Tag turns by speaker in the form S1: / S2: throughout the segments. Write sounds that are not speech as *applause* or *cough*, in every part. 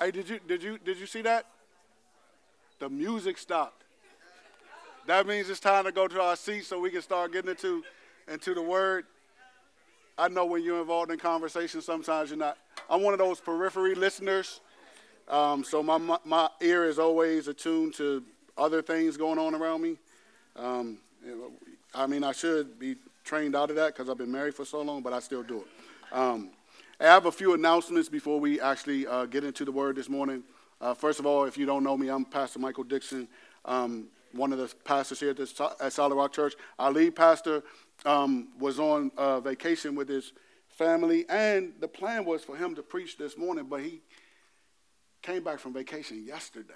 S1: Hey, did you did you did you see that? The music stopped. That means it's time to go to our seats so we can start getting into into the word. I know when you're involved in conversation, sometimes you're not. I'm one of those periphery listeners, um, so my, my, my ear is always attuned to other things going on around me. Um, I mean, I should be trained out of that because I've been married for so long, but I still do it. Um, I have a few announcements before we actually uh, get into the word this morning. Uh, first of all, if you don't know me, I'm Pastor Michael Dixon, um, one of the pastors here at, this, at Solid Rock Church. Our lead pastor um, was on uh, vacation with his family, and the plan was for him to preach this morning, but he came back from vacation yesterday.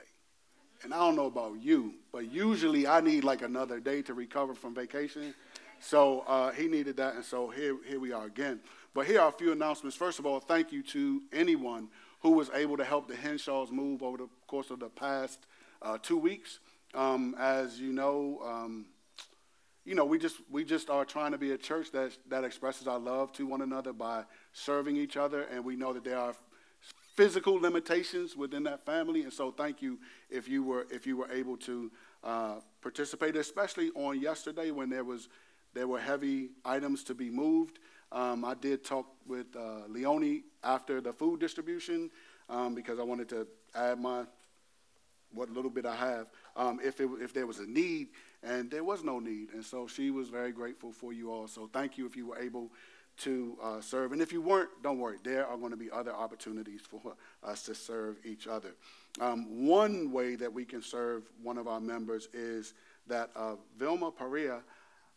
S1: And I don't know about you, but usually I need like another day to recover from vacation. So uh, he needed that, and so here, here we are again. But here are a few announcements. First of all, thank you to anyone who was able to help the Henshaws move over the course of the past uh, two weeks. Um, as you know, um, you know, we just we just are trying to be a church that that expresses our love to one another by serving each other, and we know that there are physical limitations within that family. And so, thank you if you were if you were able to uh, participate, especially on yesterday when there was there were heavy items to be moved. Um, I did talk with uh, Leone after the food distribution um, because I wanted to add my what little bit I have um, if it, if there was a need, and there was no need, and so she was very grateful for you all. So thank you if you were able to uh, serve, and if you weren't, don't worry. There are going to be other opportunities for us to serve each other. Um, one way that we can serve one of our members is that uh, Vilma Perea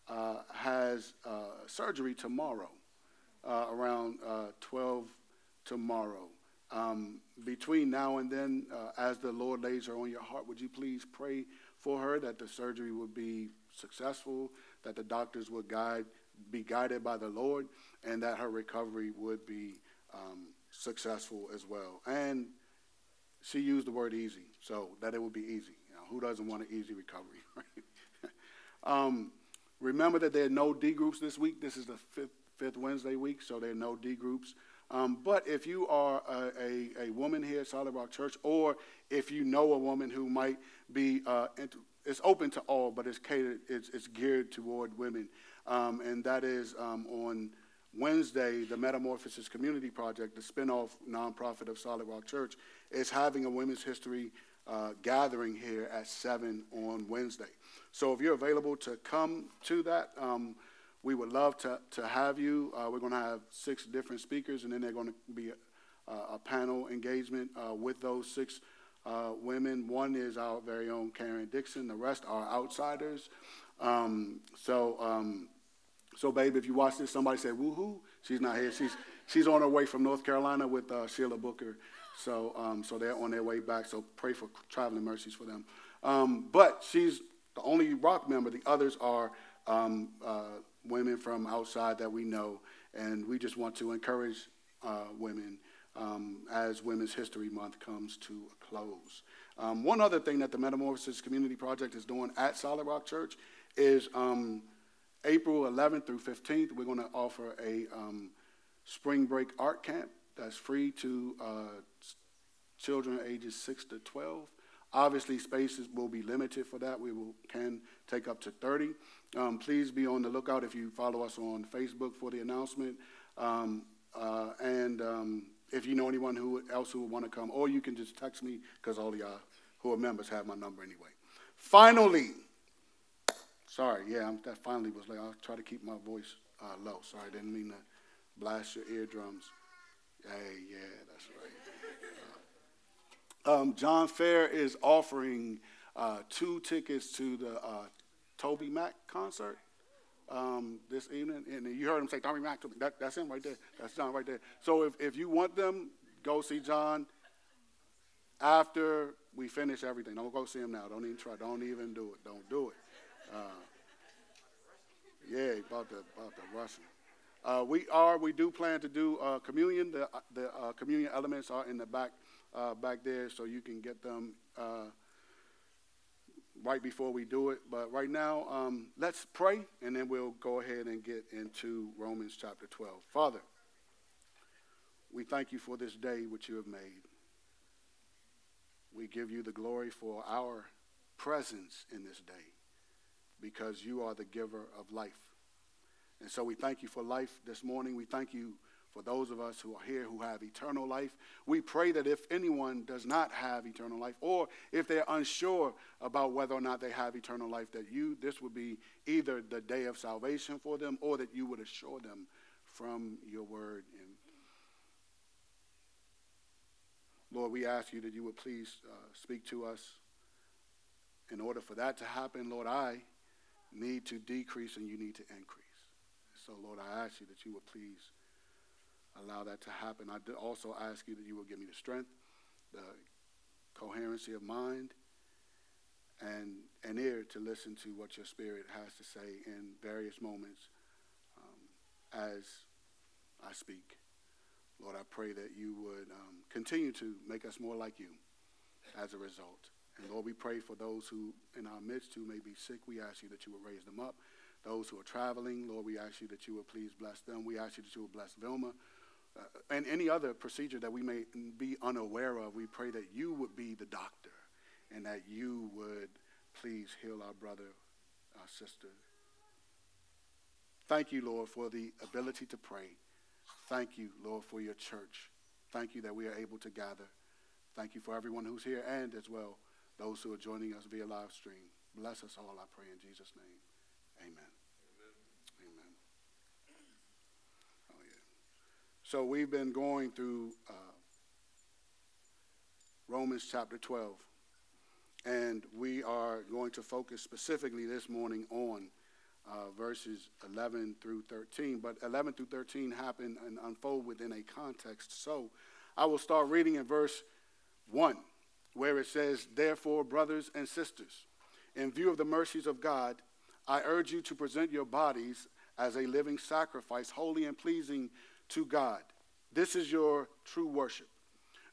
S1: uh, has uh, surgery tomorrow uh, around uh, 12 tomorrow. Um, between now and then, uh, as the Lord lays her on your heart, would you please pray for her that the surgery would be successful, that the doctors would guide, be guided by the Lord, and that her recovery would be um, successful as well. And she used the word easy, so that it would be easy. You know, who doesn't want an easy recovery, *laughs* right? *laughs* um, remember that there are no D groups this week. This is the fifth fifth Wednesday week, so there are no D groups. Um, but if you are a, a, a, woman here at Solid Rock Church, or if you know a woman who might be, uh, it's open to all, but it's catered, it's, it's geared toward women. Um, and that is um, on Wednesday, the Metamorphosis Community Project, the spinoff nonprofit of Solid Rock Church, is having a Women's History uh, gathering here at 7 on Wednesday. So if you're available to come to that, um, we would love to, to have you. Uh, we're going to have six different speakers, and then they're going to be a, a panel engagement uh, with those six uh, women. One is our very own Karen Dixon. The rest are outsiders. Um, so, um, so, babe, if you watch this, somebody say woohoo. She's not here. She's she's on her way from North Carolina with uh, Sheila Booker. So, um, so they're on their way back. So pray for traveling mercies for them. Um, but she's the only rock member. The others are um, uh, women from outside that we know, and we just want to encourage uh, women um, as Women's History Month comes to a close. Um, one other thing that the Metamorphosis Community Project is doing at Solid Rock Church is um, April 11th through 15th, we're going to offer a um, spring break art camp that's free to uh, children ages 6 to 12. Obviously, spaces will be limited for that. We will, can take up to 30. Um, please be on the lookout if you follow us on Facebook for the announcement. Um, uh, and um, if you know anyone who else who would want to come, or you can just text me because all y'all who are members have my number anyway. Finally, sorry, yeah, I'm, that finally was like, I'll try to keep my voice uh, low. Sorry, didn't mean to blast your eardrums. Hey, yeah, that's right. Uh, um, John Fair is offering uh, two tickets to the uh, Toby Mac concert um, this evening, and you heard him say Toby Mac. That, that's him right there. That's John right there. So if, if you want them, go see John after we finish everything. Don't go see him now. Don't even try. Don't even do it. Don't do it. Uh, yeah, about the about the Russian. Uh, we are. We do plan to do uh, communion. The the uh, communion elements are in the back uh, back there, so you can get them uh, right before we do it. But right now, um, let's pray, and then we'll go ahead and get into Romans chapter 12. Father, we thank you for this day which you have made. We give you the glory for our presence in this day because you are the giver of life. And so we thank you for life this morning. We thank you for those of us who are here who have eternal life. We pray that if anyone does not have eternal life, or if they're unsure about whether or not they have eternal life, that you, this would be either the day of salvation for them, or that you would assure them from your word. And Lord, we ask you that you would please uh, speak to us. In order for that to happen, Lord, I need to decrease and you need to increase. So, Lord, I ask you that you would please allow that to happen. I also ask you that you will give me the strength, the coherency of mind, and an ear to listen to what your spirit has to say in various moments um, as I speak. Lord, I pray that you would um, continue to make us more like you as a result. And Lord, we pray for those who in our midst who may be sick. We ask you that you would raise them up. Those who are traveling, Lord, we ask you that you would please bless them. We ask you that you would bless Vilma Uh, and any other procedure that we may be unaware of, we pray that you would be the doctor and that you would please heal our brother, our sister. Thank you, Lord, for the ability to pray. Thank you, Lord, for your church. Thank you that we are able to gather. Thank you for everyone who's here and as well those who are joining us via live stream. Bless us all, I pray in Jesus' name. Amen. So we've been going through uh, Romans chapter 12, and we are going to focus specifically this morning on uh, verses 11 through 13. But 11 through 13 happen and unfold within a context. So I will start reading in verse 1, where it says, Therefore, brothers and sisters, in view of the mercies of God, I urge you to present your bodies as a living sacrifice, holy and pleasing to God. This is your true worship.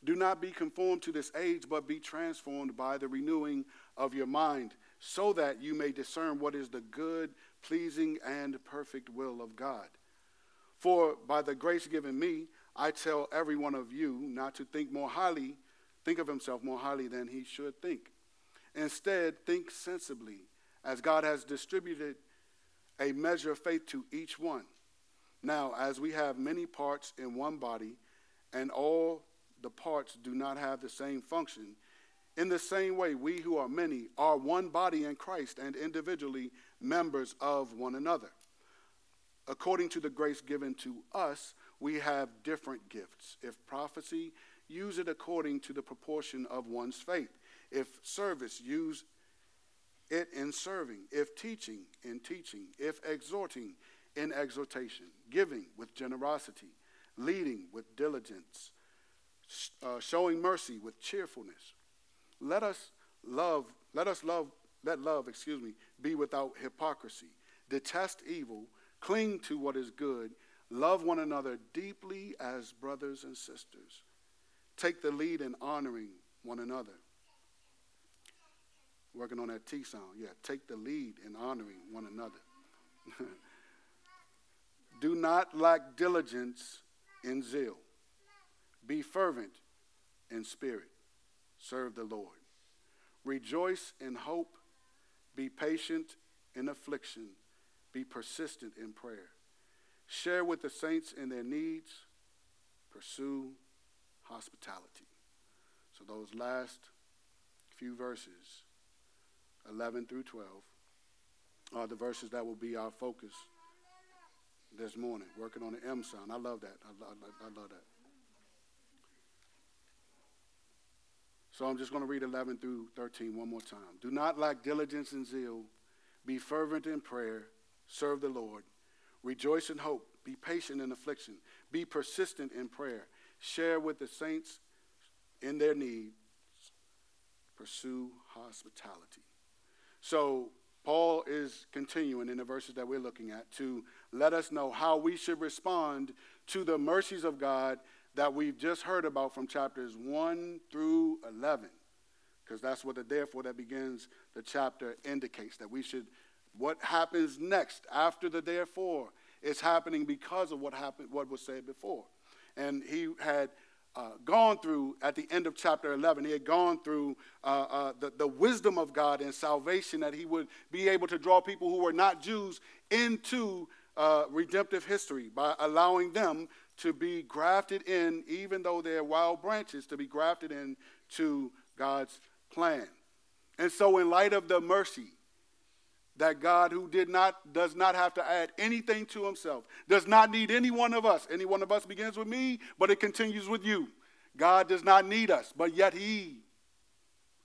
S1: Do not be conformed to this age, but be transformed by the renewing of your mind, so that you may discern what is the good, pleasing, and perfect will of God. For by the grace given me, I tell every one of you not to think more highly, think of himself more highly than he should think. Instead, think sensibly, as God has distributed a measure of faith to each one. Now, as we have many parts in one body, and all the parts do not have the same function, in the same way, we who are many are one body in Christ and individually members of one another. According to the grace given to us, we have different gifts. If prophecy, use it according to the proportion of one's faith. If service, use it in serving. If teaching, in teaching. If exhorting, in exhortation, giving with generosity, leading with diligence, uh, showing mercy with cheerfulness. Let us love, let us love, let love, excuse me, be without hypocrisy. Detest evil, cling to what is good, love one another deeply as brothers and sisters. Take the lead in honoring one another. Working on that T sound. Yeah, take the lead in honoring one another. *laughs* Do not lack diligence in zeal. Be fervent in spirit. Serve the Lord. Rejoice in hope. Be patient in affliction. Be persistent in prayer. Share with the saints in their needs. Pursue hospitality. So, those last few verses, 11 through 12, are the verses that will be our focus this morning, working on the M sound. I love that. I, I, I love that. So I'm just going to read 11 through 13 one more time. Do not lack diligence and zeal. Be fervent in prayer. Serve the Lord. Rejoice in hope. Be patient in affliction. Be persistent in prayer. Share with the saints in their needs. Pursue hospitality. So Paul is continuing in the verses that we're looking at to let us know how we should respond to the mercies of God that we've just heard about from chapters 1 through 11. Because that's what the therefore that begins the chapter indicates that we should, what happens next after the therefore is happening because of what happened, what was said before. And he had uh, gone through at the end of chapter 11. He had gone through uh, uh, the, the wisdom of God and salvation that he would be able to draw people who were not Jews into uh, redemptive history by allowing them to be grafted in, even though they're wild branches, to be grafted in to God's plan. And so, in light of the mercy that God, who did not, does not have to add anything to himself, does not need any one of us. Any one of us begins with me, but it continues with you. God does not need us, but yet he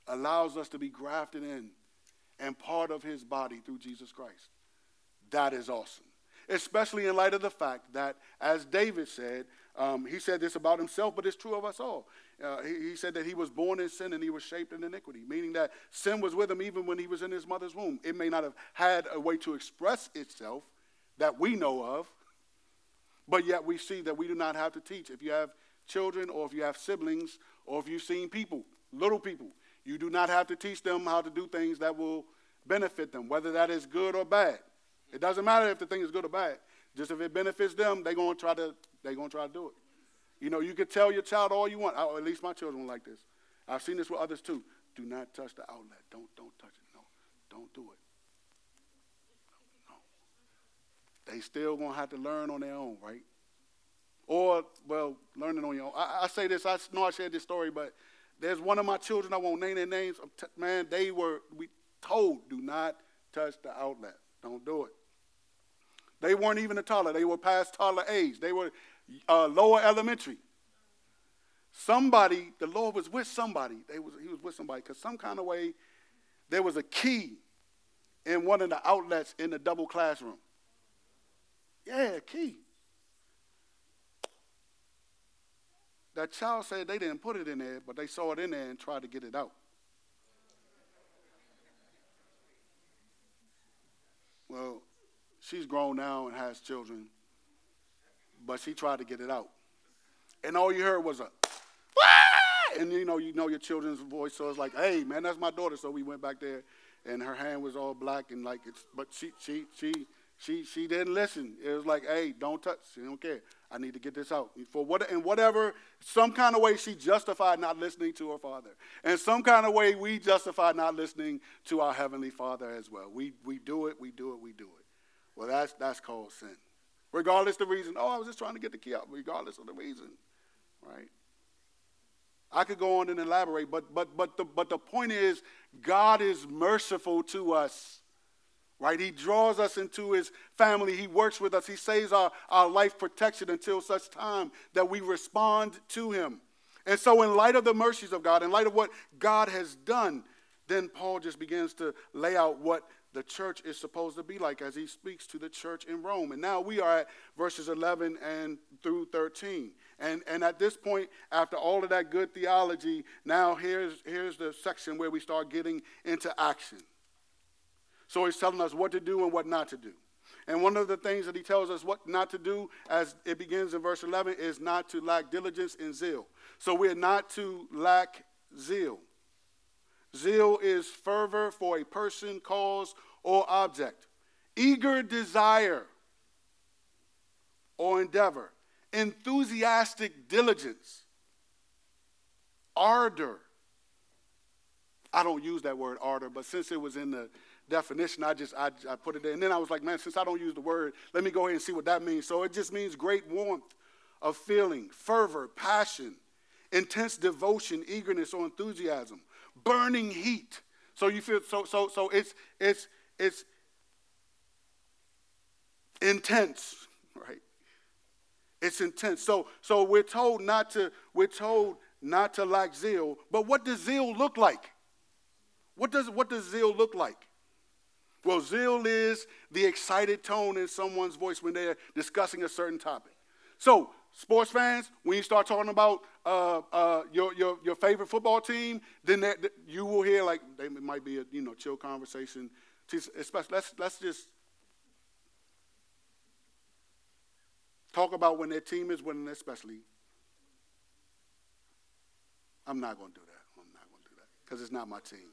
S1: allows us to be grafted in and part of his body through Jesus Christ. That is awesome. Especially in light of the fact that, as David said, um, he said this about himself, but it's true of us all. Uh, he, he, said that he was born in sin and he was shaped in iniquity, meaning that sin was with him even when he was in his mother's womb. It may not have had a way to express itself that we know of, but yet we see that we do not have to teach. If you have children or if you have siblings or if you've seen people, little people, you do not have to teach them how to do things that will benefit them, whether that is good or bad. It doesn't matter if the thing is good or bad. Just if it benefits them, they're gonna try to they're gonna try to do it. You know, you could tell your child all you want. at least my children like this. I've seen this with others too. Do not touch the outlet. Don't don't touch it. No, don't do it. No. They still gonna have to learn on their own, right? Or well, learning on your own. I, I say this. I know I shared this story, but there's one of my children. I won't name their names. Man, they were we told do not touch the outlet. Don't do it. They weren't even a toddler. They were past toddler age. They were uh, lower elementary. Somebody, the Lord was with somebody. They was, he was with somebody because some kind of way there was a key in one of the outlets in the double classroom. Yeah, key. That child said they didn't put it in there, but they saw it in there and tried to get it out. Well, she's grown now and has children, but she tried to get it out. And all you heard was a, Wah! and you know, you know your children's voice, so it's like, hey, man, that's my daughter. So we went back there, and her hand was all black and like it's, but she, she, she, she, she didn't listen. It was like, hey, don't touch. She don't care. I need to get this out. For what, in whatever, some kind of way, she justified not listening to her father. And some kind of way, we justify not listening to our heavenly Father as well. We, we do it, we do it, we do it. Well, that's, that's called sin. Regardless the reason. Oh, I was just trying to get the key out. Regardless of the reason, right? I could go on and elaborate, but but but the but the point is, God is merciful to us right? He draws us into his family. He works with us. He saves our, our life protection until such time that we respond to him. And so, in light of the mercies of God, in light of what God has done, then Paul just begins to lay out what the church is supposed to be like as he speaks to the church in Rome. And now we are at verses 11 and through 13. And, and at this point, after all of that good theology, now here's, here's the section where we start getting into action. So he's telling us what to do and what not to do. And one of the things that he tells us what not to do, as it begins in verse 11, is not to lack diligence and zeal. So we're not to lack zeal. Zeal is fervor for a person, cause, or object. Eager desire or endeavor. Enthusiastic diligence. Ardor. I don't use that word ardor, but since it was in the definition. I just I, I put it there. And then I was like, man, since I don't use the word, let me go ahead and see what that means. So it just means great warmth of feeling, fervor, passion, intense devotion, eagerness, or enthusiasm, burning heat. So you feel so so so it's it's it's intense, *laughs* right? It's intense. So so we're told not to we're told not to lack zeal, but what does zeal look like? What does what does zeal look like? Well, zeal is the excited tone in someone's voice when they're discussing a certain topic. So, sports fans, when you start talking about uh, uh, your, your, your favorite football team, then you will hear like they might be a you know chill conversation. Especially, let's let's just talk about when their team is winning, especially. I'm not going to do that. I'm not going to do that because it's not my team.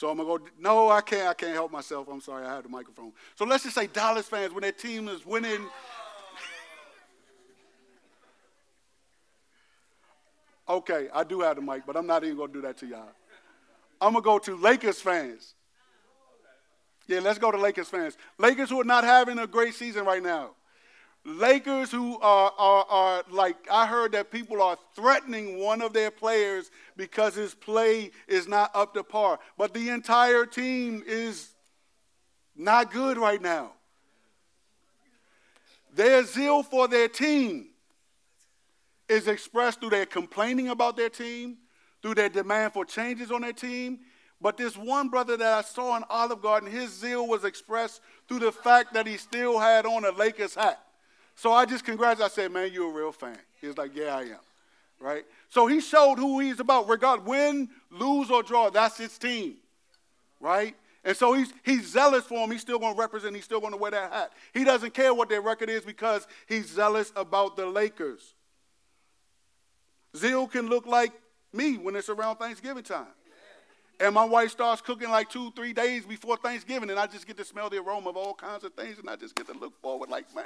S1: So I'm gonna go. No, I can't. I can't help myself. I'm sorry. I have the microphone. So let's just say Dallas fans, when their team is winning, *laughs* Okay, I do have the mic, but I'm not even to do that to y'all. I'm to go to Lakers fans. Yeah, let's go to Lakers fans. Lakers who are not having a great season right now. Lakers who are, are, are like, I heard that people are threatening one of their players because his play is not up to par. But the entire team is not good right now. Their zeal for their team is expressed through their complaining about their team, through their demand for changes on their team. But this one brother that I saw in Olive Garden, his zeal was expressed through the fact that he still had on a Lakers hat. So I just congratulated. I said, man, you're a real fan. He was like, yeah, I am. Right? So he showed who he's about. Regard win, lose, or draw, that's his team. Right? And so he's, he's zealous for him. He's still going to represent. He's still going to wear that hat. He doesn't care what their record is because he's zealous about the Lakers. Zeal can look like me when it's around Thanksgiving time. And my wife starts cooking like two, three days before Thanksgiving, and I just get to smell the aroma of all kinds of things, and I just get to look forward like, man,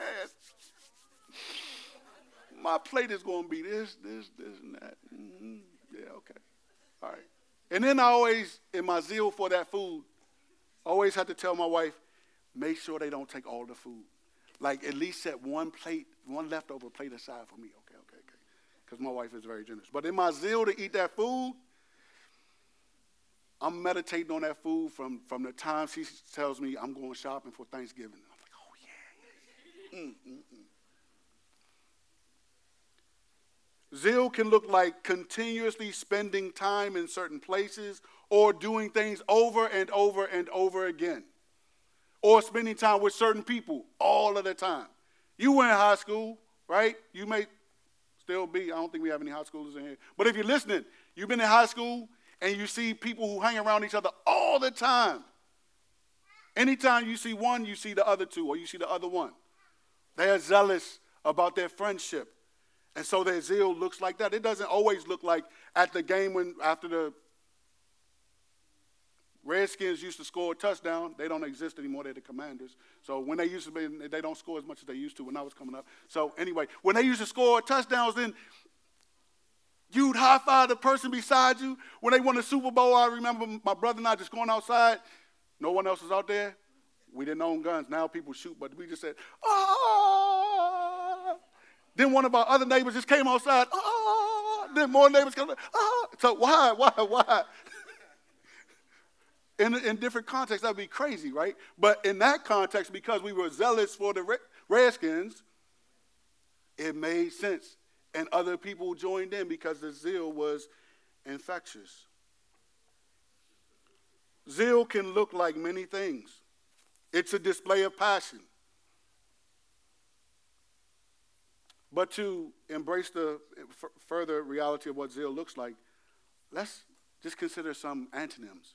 S1: my plate is going to be this, this, this, and that. Mm-hmm. Yeah, okay. All right. And then I always, in my zeal for that food, always have to tell my wife, make sure they don't take all the food. Like at least set one plate, one leftover plate aside for me. Okay, okay, okay. Because my wife is very generous. But in my zeal to eat that food, I'm meditating on that food from, from the time she tells me I'm going shopping for Thanksgiving. I'm like, oh, yeah. Mm, mm, mm. Zeal can look like continuously spending time in certain places or doing things over and over and over again, or spending time with certain people all of the time. You were in high school, right? You may still be. I don't think we have any high schoolers in here. But if you're listening, you've been in high school and you see people who hang around each other all the time. Anytime you see one, you see the other two, or you see the other one. They are zealous about their friendship. And so their zeal looks like that. It doesn't always look like at the game when after the Redskins used to score a touchdown. They don't exist anymore. They're the commanders. So when they used to be, they don't score as much as they used to when I was coming up. So anyway, when they used to score touchdowns, then you'd high five the person beside you. When they won the Super Bowl, I remember my brother and I just going outside. No one else was out there. We didn't own guns. Now people shoot, but we just said, ah. Then one of our other neighbors just came outside. Ah. Then more neighbors come. Ah. So why, why, why? *laughs* in, in different contexts, that would be crazy, right? But in that context, because we were zealous for the Redskins, it made sense. And other people joined in because the zeal was infectious. Zeal can look like many things. It's a display of passion. But to embrace the f- further reality of what zeal looks like, let's just consider some antonyms.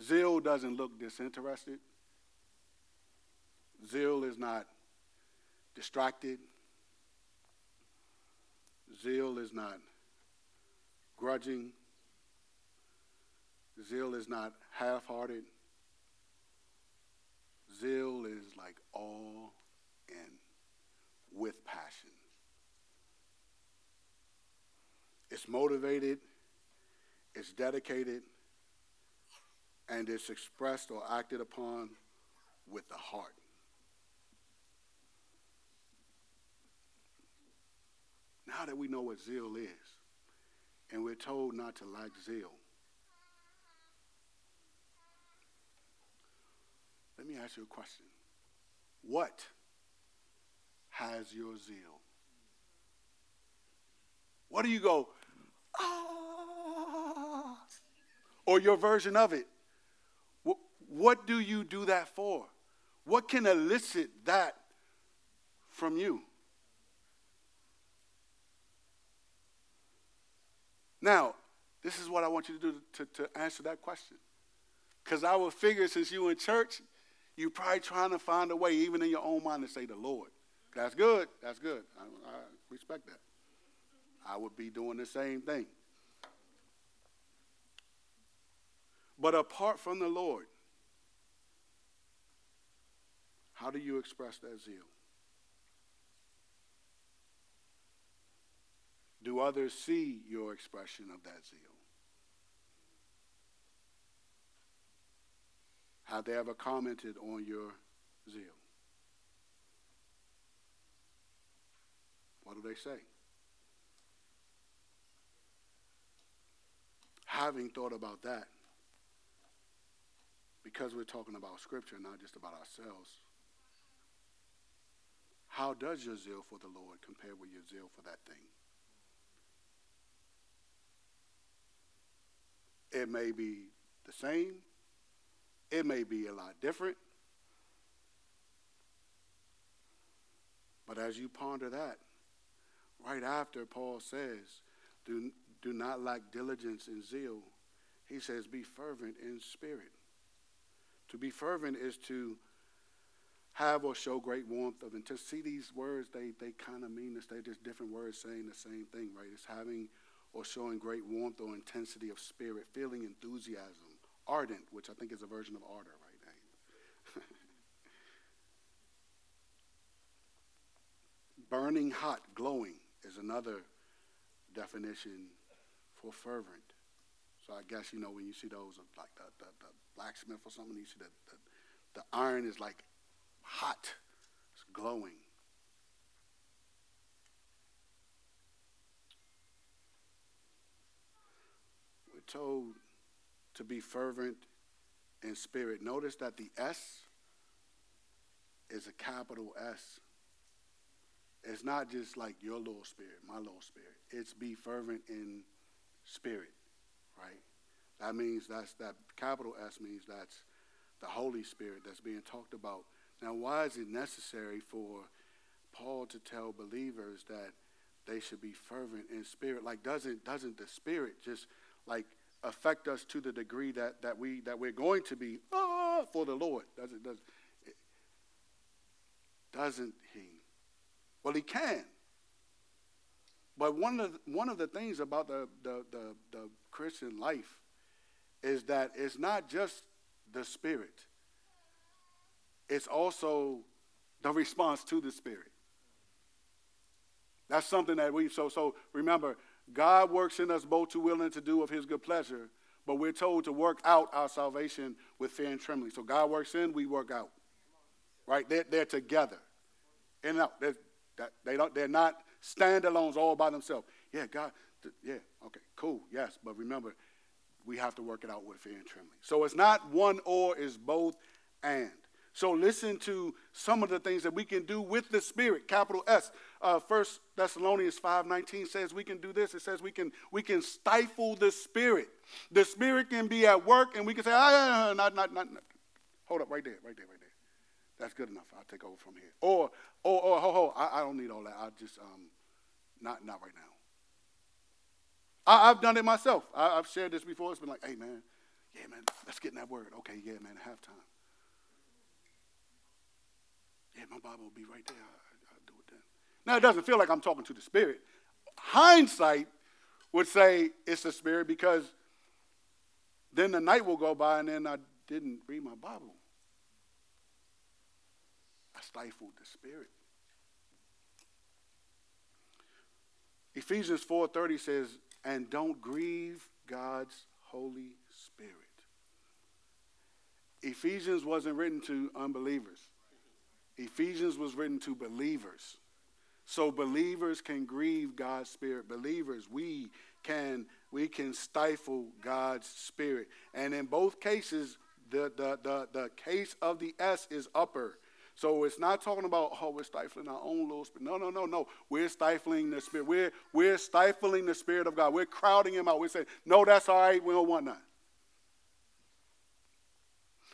S1: Zeal doesn't look disinterested. Zeal is not distracted. Zeal is not grudging. Zeal is not half hearted. Zeal is like all in with passion. It's motivated, it's dedicated, and it's expressed or acted upon with the heart. Now that we know what zeal is, and we're told not to lack zeal, let me ask you a question. What has your zeal? What do you go, ah, or your version of it? What do you do that for? What can elicit that from you? Now, this is what I want you to do to, to answer that question. Because I would figure since you in church, you're probably trying to find a way, even in your own mind, to say the Lord. That's good. That's good. I, I respect that. I would be doing the same thing. But apart from the Lord, how do you express that zeal? Do Do others see your expression of that zeal? Have they ever commented on your zeal? What do they say? Having thought about that, because we're talking about Scripture, not just about ourselves, how does your zeal for the Lord compare with your zeal for that thing? It may be the same, it may be a lot different. But as you ponder that, right after Paul says, do, do not lack diligence and zeal, he says, be fervent in spirit. To be fervent is to have or show great warmth of, and to see these words, they, they kind of mean this. They're just different words saying the same thing, right? It's having or showing great warmth or intensity of spirit, feeling enthusiasm, ardent, which I think is a version of ardor, right? *laughs* Burning hot, glowing is another definition for fervent. So I guess, you know, when you see those, like the, the, the blacksmith or something, you see that the, the iron is like hot, it's glowing. We're told to be fervent in spirit. Notice that the S is a capital S. It's not just like your little spirit, my little spirit. It's be fervent in spirit, right? That means that's that capital S means that's the Holy Spirit that's being talked about. Now, why is it necessary for Paul to tell believers that they should be fervent in spirit? Like, doesn't doesn't the Spirit just like affect us to the degree that, that, we, that we're going to be ah, for the Lord? Doesn't does, it, doesn't he? Well, he can. But one of the, one of the things about the, the, the, the Christian life is that it's not just the Spirit, it's also the response to the Spirit. That's something that we so so remember God works in us both to will and to do of his good pleasure, but we're told to work out our salvation with fear and trembling. So God works in, we work out. Right? They're, they're together. And out. They're, they don't, they're not standalones all by themselves. Yeah, God, yeah, okay, cool, yes. But remember, we have to work it out with fear and trembling. So it's not one or, it's both and. So listen to some of the things that we can do with the Spirit, capital S. Uh, First Thessalonians 5.19 says we can do this. It says we can, we can stifle the Spirit. The Spirit can be at work and we can say, ah, not, not, not. Hold up, right there, right there, right there. That's good enough. I'll take over from here. Or, or, or ho, ho, I, I don't need all that. I just, um, not, not right now. I, have done it myself. I, have shared this before. It's been like, hey, man, yeah, man, let's get in that word. Okay, yeah, man, halftime. Yeah, my Bible will be right there. I, will do it then. Now, it doesn't feel like I'm talking to the Spirit. Hindsight would say it's the Spirit because then the night will go by and then I didn't read my Bible. I stifled the Spirit. Ephesians 4:30 says, "And don't grieve God's Holy Spirit." Ephesians wasn't written to unbelievers. Ephesians was written to believers. So believers can grieve God's spirit. Believers, we can we can stifle God's spirit. And in both cases, the, the, the, the case of the S is upper. So it's not talking about, oh, we're stifling our own little spirit. No, no, no, no. We're stifling the spirit. We're, we're stifling the spirit of God. We're crowding him out. We're saying, no, that's all right. We don't want none.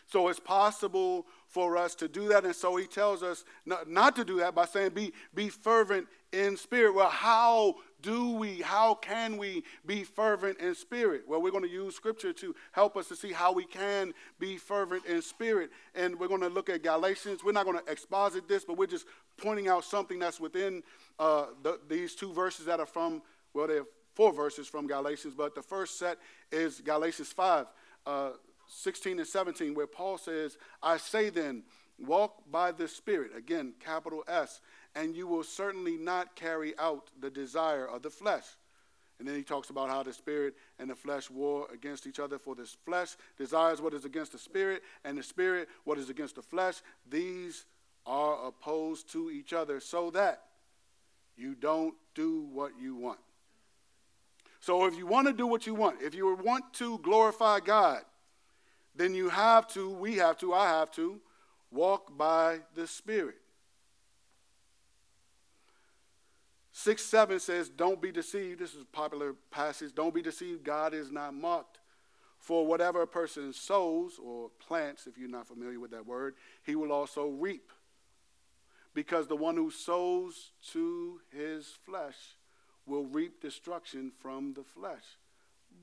S1: So it's possible for us to do that. And so he tells us not, not, to do that by saying, be, be fervent in spirit. Well, how do we, how can we be fervent in spirit? Well, we're going to use scripture to help us to see how we can be fervent in spirit. And we're going to look at Galatians. We're not going to exposit this, but we're just pointing out something that's within uh, the, these two verses that are from, well, they're four verses from Galatians, but the first set is Galatians 5. Uh, 16 and 17, where Paul says, I say then, walk by the Spirit, again, capital S, and you will certainly not carry out the desire of the flesh. And then he talks about how the spirit and the flesh war against each other. For the flesh desires what is against the spirit, and the spirit what is against the flesh. These are opposed to each other so that you don't do what you want. So if you want to do what you want, if you want to glorify God, then you have to, we have to, I have to, walk by the Spirit. 6 7 says, Don't be deceived. This is a popular passage. Don't be deceived. God is not mocked. For whatever a person sows or plants, if you're not familiar with that word, he will also reap. Because the one who sows to his flesh will reap destruction from the flesh.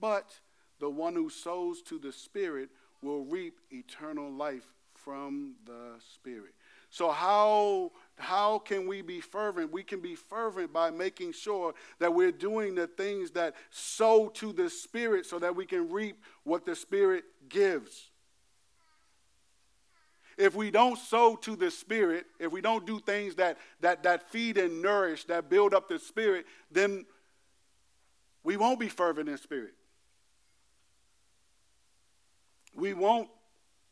S1: But the one who sows to the Spirit will reap eternal life from the Spirit. So, how, how can we be fervent? We can be fervent by making sure that we're doing the things that sow to the Spirit so that we can reap what the Spirit gives. If we don't sow to the Spirit, if we don't do things that, that, that feed and nourish, that build up the Spirit, then we won't be fervent in spirit. We won't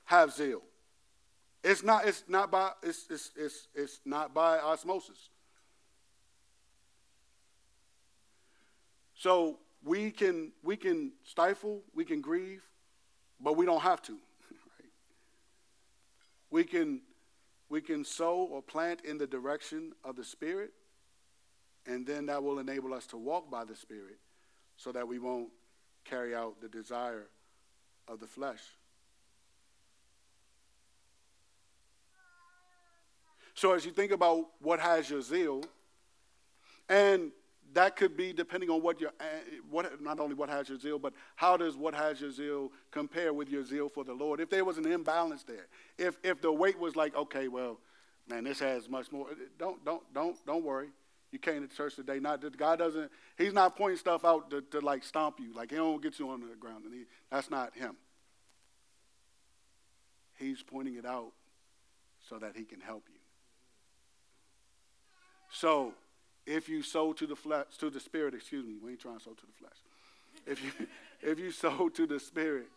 S1: have zeal. It's not, it's not by it's, it's, it's, it's not by osmosis. So we can we can stifle, we can grieve, but we don't have to. *laughs* Right? We can we can sow or plant in the direction of the Spirit, and then that will enable us to walk by the Spirit so that we won't carry out the desire of the flesh. So, as you think about what has your zeal, and that could be depending on what your eh, what not only what has your zeal, but how does what has your zeal compare with your zeal for the Lord? If there was an imbalance there, if if the weight was like, okay, well, man, this has much more. Eh, don't don't don't don't worry. You came to church today. Not God doesn't. He's not pointing stuff out to, to like stomp you. Like he don't get you on the ground. And he, that's not him. He's pointing it out so that he can help you. So, if you sow to the flesh, to the spirit, excuse me, we ain't trying to sow to the flesh. If you *laughs* if you sow to the spirit,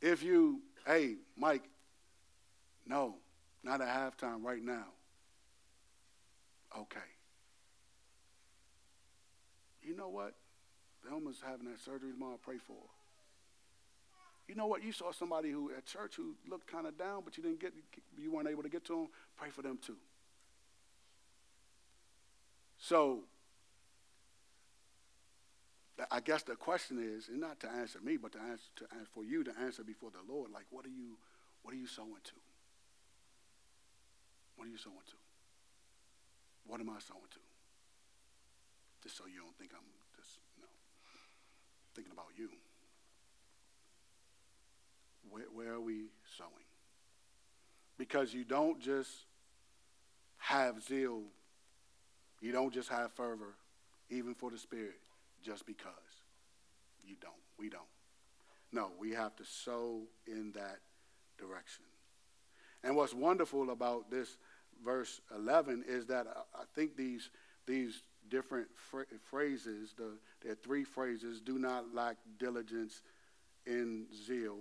S1: if you, hey, Mike, no, not at halftime right now. Okay. You know what? Thelma's having that surgery tomorrow. Pray for her. You know what? You saw somebody who at church who looked kind of down, but you didn't get, you weren't able to get to them. Pray for them too. So, I guess the question is, and not to answer me, but to answer, to for you to answer before the Lord. Like, what are you, what are you sowing to? What are you sowing to? What am I sowing to? Just so you don't think I'm just, you know, thinking about you. Where, where are we sowing? Because you don't just have zeal, you don't just have fervor, even for the Spirit, just because. You don't. We don't. No, we have to sow in that direction. And what's wonderful about this verse 11 is that uh, I think these, these different phrases, the, there are three phrases do not lack diligence in zeal,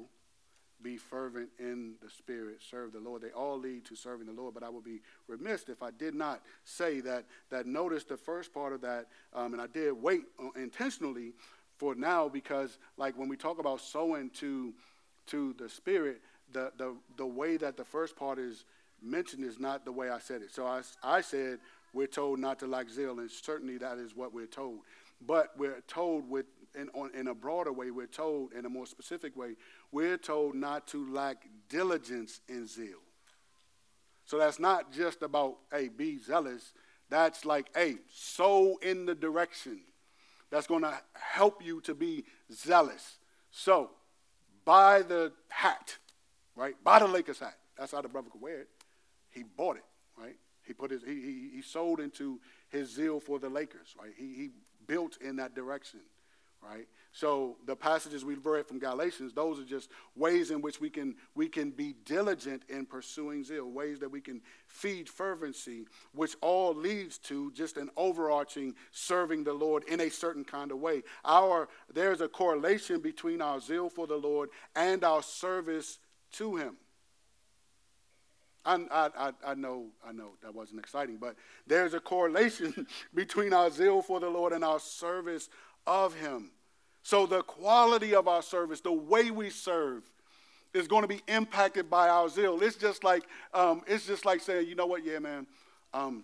S1: be fervent in the Spirit, serve the Lord. They all lead to serving the Lord, but I would be remiss if I did not say that, that notice the first part of that, um, and I did wait intentionally for now because, like, when we talk about sowing to, to the Spirit, the, the, the way that the first part is mentioned is not the way I said it. So I, I said we're told not to lack zeal, and certainly that is what we're told. But we're told with in, on, in a broader way, we're told in a more specific way, we're told not to lack diligence in zeal. So that's not just about, hey, be zealous. That's like, hey, sow in the direction that's going to help you to be zealous. So, buy the hat, right? Buy the Lakers hat. That's how the brother could wear it he bought it, right? He put his he, he, he sold into his zeal for the Lakers, right? He, he built in that direction right? So the passages we've read from Galatians, those are just ways in which we can we can be diligent in pursuing zeal, ways that we can feed fervency, which all leads to just an overarching serving the Lord in a certain kind of way. Our there's a correlation between our zeal for the Lord and our service to Him. I, I, I know I know that wasn't exciting, but there's a correlation *laughs* between our zeal for the Lord and our service of Him. So the quality of our service, the way we serve, is going to be impacted by our zeal. It's just like um, it's just like saying, you know what, yeah, man, um,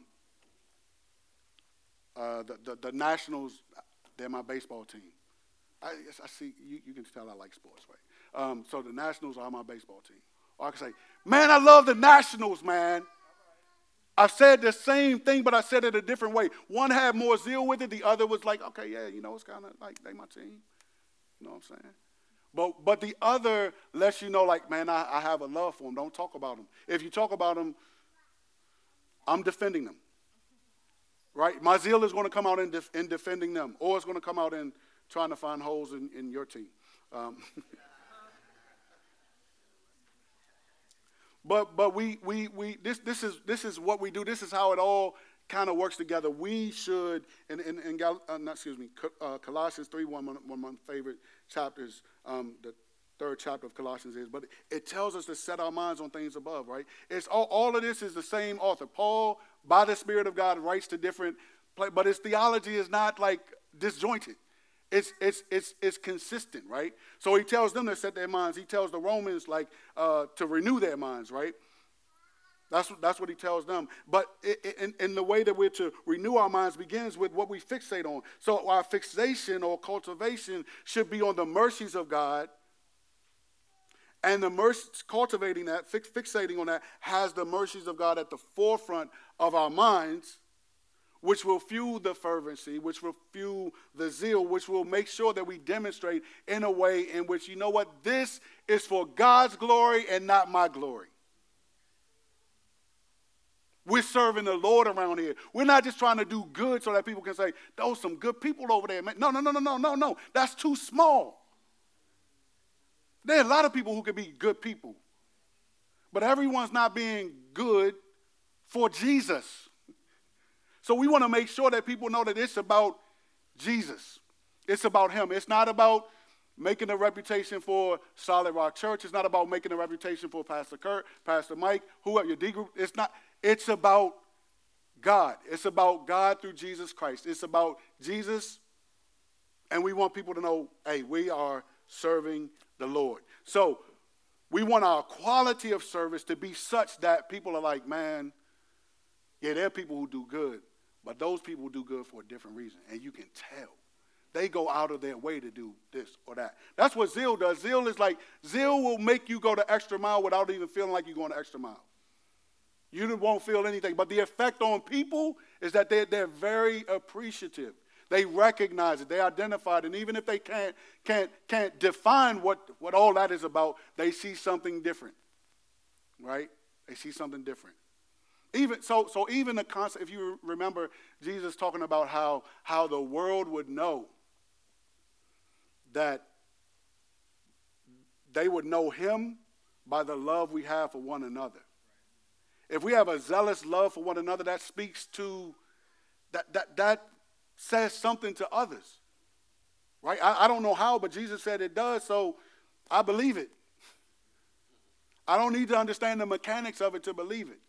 S1: uh, the, the, the Nationals, they're my baseball team. I, I see you, you, can tell I like sports, right? Um, so the Nationals are my baseball team. Or I can say, man, I love the Nationals, man. I said the same thing, but I said it a different way. One had more zeal with it, the other was like, okay, yeah, you know, it's kind of like they my team. You know what I'm saying? But, but the other lets you know, like, man, I, I have a love for them. Don't talk about them. If you talk about them, I'm defending them. Right? My zeal is going to come out in, def, in defending them, or it's going to come out in trying to find holes in, in your team. Um, *laughs* But but we we we this this is this is what we do. This is how it all kind of works together. We should in in, in Gal, uh, not excuse me uh, Colossians three one one of my favorite chapters. Um, the third chapter of Colossians is, but it tells us to set our minds on things above. Right? It's all all of this is the same author. Paul, by the Spirit of God, writes to different, but his theology is not like disjointed. It's, it's, it's, it's consistent, right? So he tells them to set their minds. He tells the Romans, like, uh, to renew their minds, right? That's, that's what he tells them. But in, in the way that we're to renew our minds begins with what we fixate on. So our fixation or cultivation should be on the mercies of God. And the mercy, cultivating that, fixating on that, has the mercies of God at the forefront of our minds which will fuel the fervency, which will fuel the zeal, which will make sure that we demonstrate in a way in which, you know what, this is for God's glory and not my glory. We're serving the Lord around here. We're not just trying to do good so that people can say, those some good people over there. No, no, no, no, no, no, no. That's too small. There are a lot of people who can be good people. But everyone's not being good for Jesus. So we want to make sure that people know that it's about Jesus. It's about Him. It's not about making a reputation for Solid Rock Church. It's not about making a reputation for Pastor Kurt, Pastor Mike, whoever uh, your D group. It's not. It's about God. It's about God through Jesus Christ. It's about Jesus, and we want people to know, hey, we are serving the Lord. So we want our quality of service to be such that people are like, man, yeah, there are people who do good, but those people do good for a different reason, and you can tell. They go out of their way to do this or that. That's what zeal does. Zeal is like, zeal will make you go the extra mile without even feeling like you're going the extra mile. You won't feel anything. But the effect on people is that they're, they're very appreciative. They recognize it, they identify it, and even if they can't, can't, can't define what, what all that is about, they see something different. Right? They see something different. Even so, so even the concept, if you remember Jesus talking about how, how the world would know that they would know him by the love we have for one another. If we have a zealous love for one another, that speaks to that that that says something to others. Right? I, I don't know how, but Jesus said it does, so I believe it. I don't need to understand the mechanics of it to believe it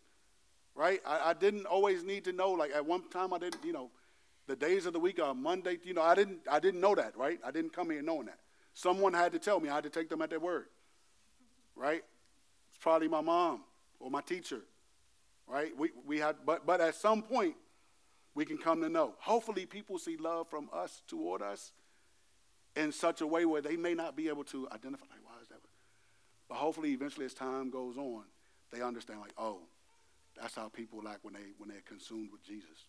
S1: right? I, I, didn't always need to know. Like at one time, I didn't, you know, the days of the week are Monday. You know, I didn't, I didn't know that, right? I didn't come here knowing that. Someone had to tell me. I had to take them at their word, right? It's probably my mom or my teacher, right? We we had, but but at some point, we can come to know. Hopefully, people see love from us toward us in such a way where they may not be able to identify. Like, why is that? But hopefully, eventually, as time goes on, they understand. Like, oh, that's how people like when, they, when they're consumed with Jesus.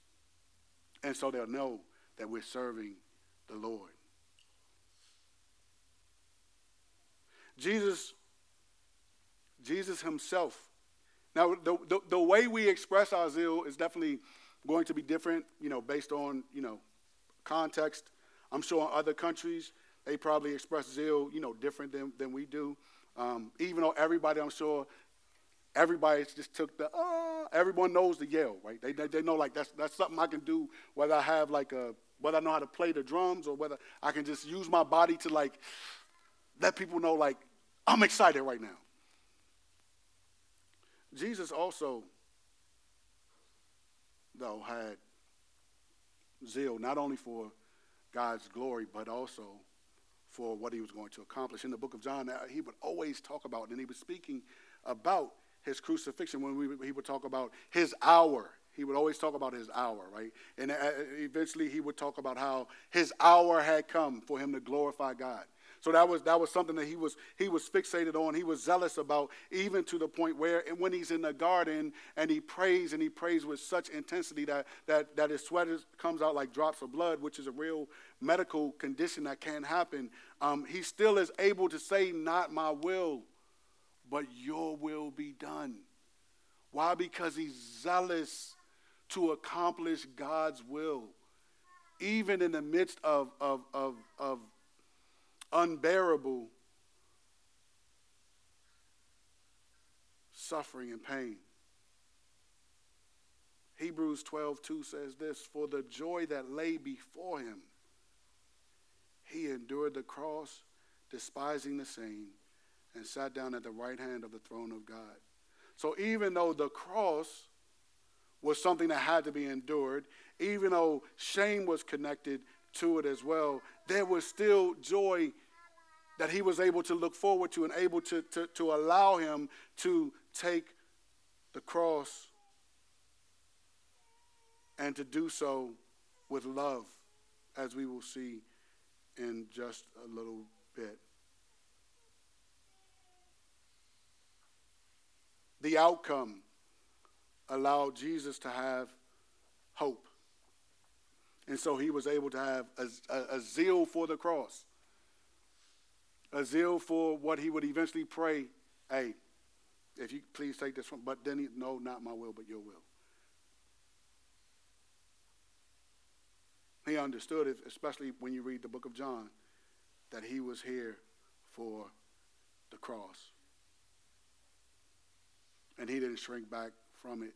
S1: And so they'll know that we're serving the Lord. Jesus, Jesus himself. Now, the, the, the, way we express our zeal is definitely going to be different, you know, based on, you know, context. I'm sure in other countries, they probably express zeal, you know, different than, than we do. Um, even though everybody, I'm sure, everybody just took the, uh, everyone knows the yell, right? They, they, they know like that's, that's something I can do, whether I have like a, whether I know how to play the drums or whether I can just use my body to like let people know like I'm excited right now. Jesus also, though, had zeal not only for God's glory, but also for what he was going to accomplish. In the book of John, he would always talk about, and he was speaking about his crucifixion when we, he would talk about his hour. He would always talk about his hour, right? And uh, eventually he would talk about how his hour had come for him to glorify God. So that was that was something that he was he was fixated on. He was zealous about, even to the point where when he's in the garden and he prays and he prays with such intensity that that that his sweat comes out like drops of blood, which is a real medical condition that can happen. Um, he still is able to say, "Not my will, but Your will be done." Why? Because he's zealous to accomplish God's will, even in the midst of of of, of unbearable suffering and pain. Hebrews 12, 2 says this For the joy that lay before him, he endured the cross, despising the shame, and sat down at the right hand of the throne of God. So even though the cross was something that had to be endured, even though shame was connected to it as well, there was still joy that he was able to look forward to and able to, to, to allow him to take the cross and to do so with love, as we will see in just a little bit. The outcome allowed Jesus to have hope. And so he was able to have a, a, a, zeal for the cross, a zeal for what he would eventually pray, hey, if you please take this one, but then he, no, not my will, but your will. He understood it, especially when you read the book of John, that he was here for the cross. And he didn't shrink back from it.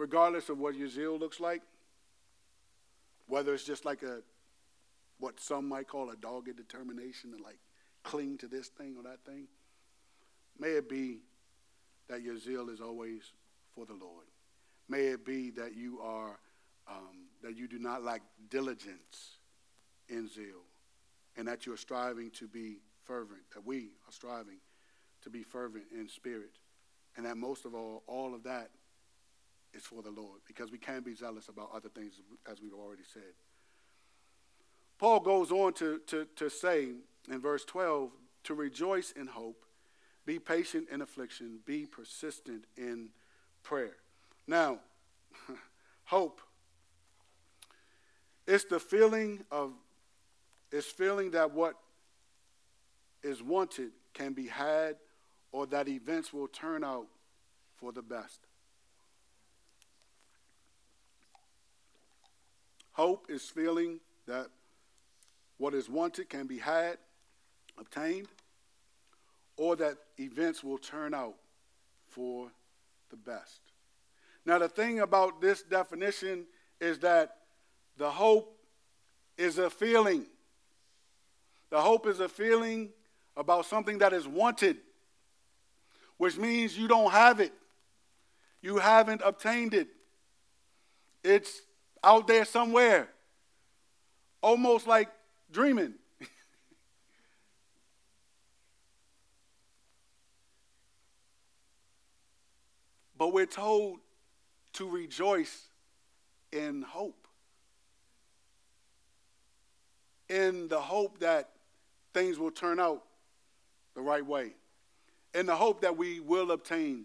S1: regardless of what your zeal looks like, whether it's just like a what some might call a dogged determination to like cling to this thing or that thing, may it be that your zeal is always for the Lord. May it be that you are um, that you do not lack diligence in zeal, and that you are striving to be fervent. That we are striving to be fervent in spirit, and that most of all, all of that is for the Lord because we can be zealous about other things, as we've already said. Paul goes on to, to, to say in verse 12 to rejoice in hope, be patient in affliction, be persistent in prayer. Now, *laughs* hope it's the feeling of it's feeling that what is wanted can be had or that events will turn out for the best. Hope is feeling that what is wanted can be had, obtained, or that events will turn out for the best. Now, the thing about this definition is that the hope is a feeling. The hope is a feeling about something that is wanted, which means you don't have it. You haven't obtained it. It's out there somewhere, almost like dreaming. *laughs* but we're told to rejoice in hope. In the hope that things will turn out the right way. In the hope that we will obtain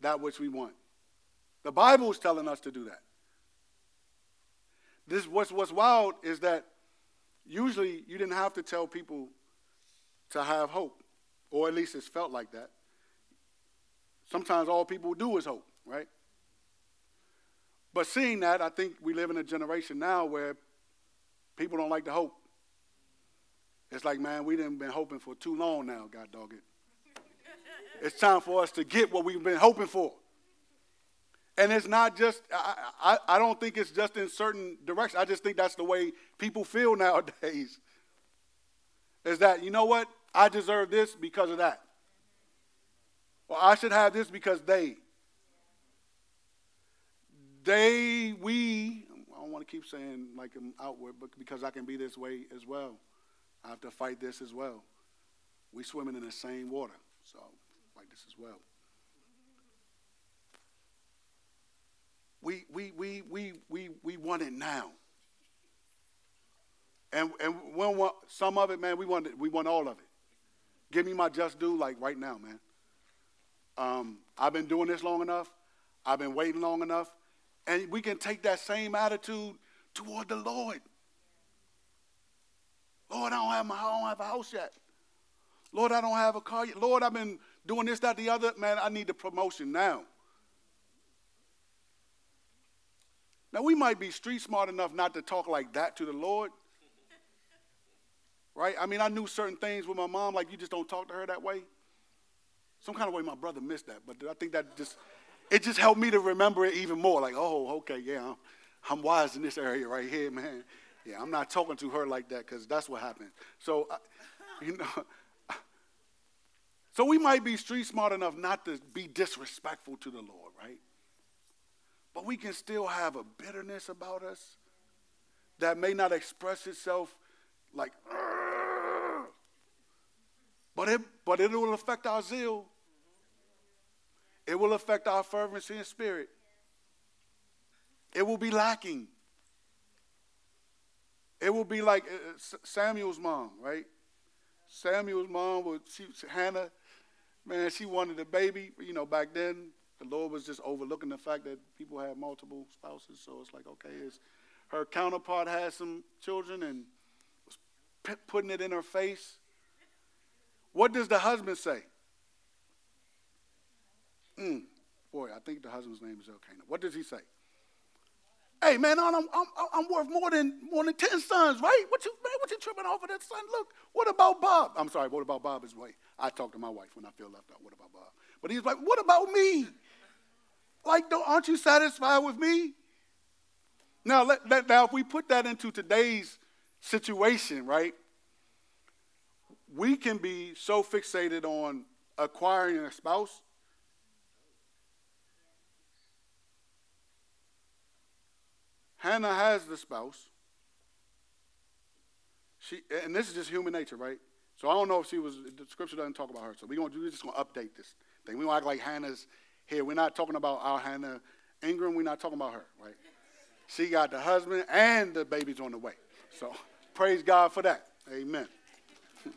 S1: that which we want. The Bible is telling us to do that. This what's what's wild is that usually you didn't have to tell people to have hope, or at least it's felt like that. Sometimes all people do is hope, right? But seeing that, I think we live in a generation now where people don't like to hope. It's like, man, we didn't been hoping for too long now, God dog it. *laughs* it's time for us to get what we've been hoping for. And it's not just, I, I, I don't think it's just in certain directions. I just think that's the way people feel *laughs* nowadays. Is that, you know what? I deserve this because of that. Or I should have this because they. They, we, I don't want to keep saying like I'm outward, but because I can be this way as well. I have to fight this as well. We swimming in the same water, so fight this as well. We, we, we, we, we, we want it now. And, and we want some of it, man, we want, it, we want all of it. Give me my just due, like right now, man. Um, I've been doing this long enough. I've been waiting long enough. And we can take that same attitude toward the Lord. Lord, I don't have my I don't have a house yet. Lord, I don't have a car yet. Lord, I've been doing this, that, the other. Man, I need the promotion now. Now we might be street smart enough not to talk like that to the Lord. *laughs* Right? I mean, I knew certain things with my mom, like you just don't talk to her that way. Some kind of way my brother missed that, but I think that just it just helped me to remember it even more. Like, oh, okay, yeah, I'm, I'm wise in this area right here, man. Yeah, I'm not talking to her like that because that's what happened. So, uh, *laughs* you know, *laughs* so we might be street smart enough not to be disrespectful to the Lord, right? But we can still have a bitterness about us that may not express itself like, but it, but it will affect our zeal. It will affect our fervency and spirit. It will be lacking. It will be like uh, uh Samuel's mom, right? Samuel's mom was she, Hannah. Man, she wanted a baby. You know, back then the Lord was just overlooking the fact that people had multiple spouses. So it's like, okay, is her counterpart had some children and was p- putting it in her face. What does the husband say? Mm, boy, I think the husband's name is Elkanah. What does he say? Hey man, I'm, I'm, I'm worth more than more than ten sons, right? What you man, what you tripping off of that son? Look, what about Bob? I'm sorry, what about Bob is way. I talk to my wife when I feel left out. What about Bob? But he's like, what about me? Like, don't, aren't you satisfied with me? Now, let, let, now, if we put that into today's situation, right? We can be so fixated on acquiring a spouse Hannah has the spouse. She, and this is just human nature, right? So I don't know if she was, the scripture doesn't talk about her. So we're, gonna, we're just going to update this thing. We don't act like Hannah's here. We're not talking about our Hannah Ingram. We're not talking about her, right? She got the husband and the baby's on the way. So praise God for that. Amen. *laughs*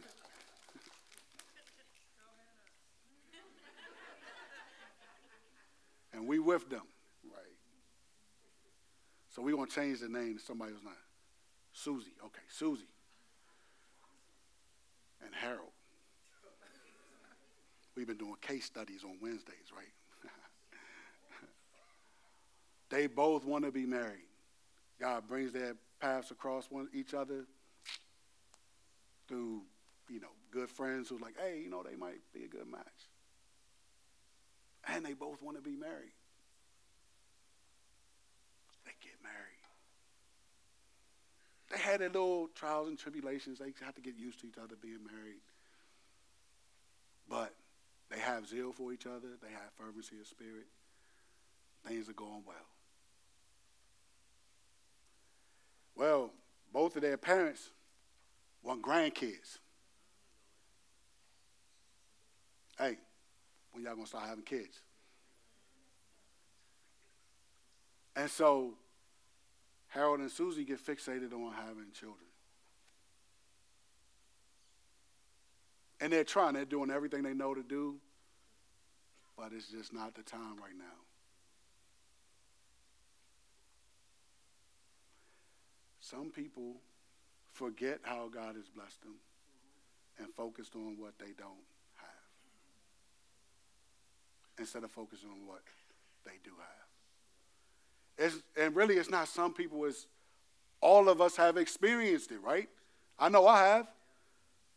S1: and we with them. So we're going to change the name to somebody who's not. Susie. Okay, Susie. And Harold. We've been doing case studies on Wednesdays, right? *laughs* they both want to be married. God brings their paths across one, each other through, you know, good friends who's like, hey, you know, they might be a good match. And they both want to be married. They had their little trials and tribulations. They had to get used to each other being married. But they have zeal for each other. They have fervency of spirit. Things are going well. Well, both of their parents want grandkids. Hey, when y'all gonna start having kids? And so Harold and Susie get fixated on having children. And they're trying, they're doing everything they know to do, but it's just not the time right now. Some people forget how God has blessed them and focused on what they don't have instead of focusing on what they do have. It's, and really, it's not some people, it's all of us have experienced it, right? I know I have,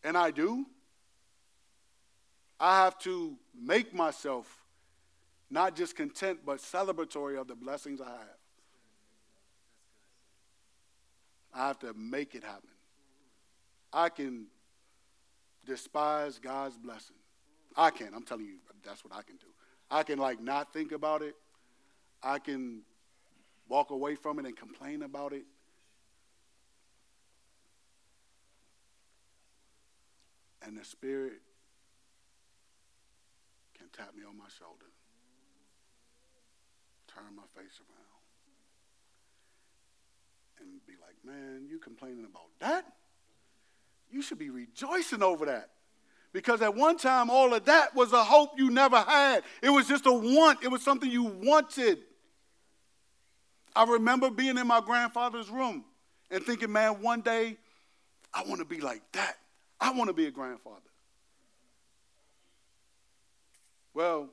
S1: and I do. I have to make myself not just content, but celebratory of the blessings I have. I have to make it happen. I can despise God's blessing. I can. I'm telling you, that's what I can do. I can like not think about it. I can walk away from it and complain about it. And the Spirit can tap me on my shoulder, turn my face around, and be like, man, you complaining about that? You should be rejoicing over that. Because at one time, all of that was a hope you never had. It was just a want, it was something you wanted. I remember being in my grandfather's room and thinking, man, one day I want to be like that. I want to be a grandfather. Well,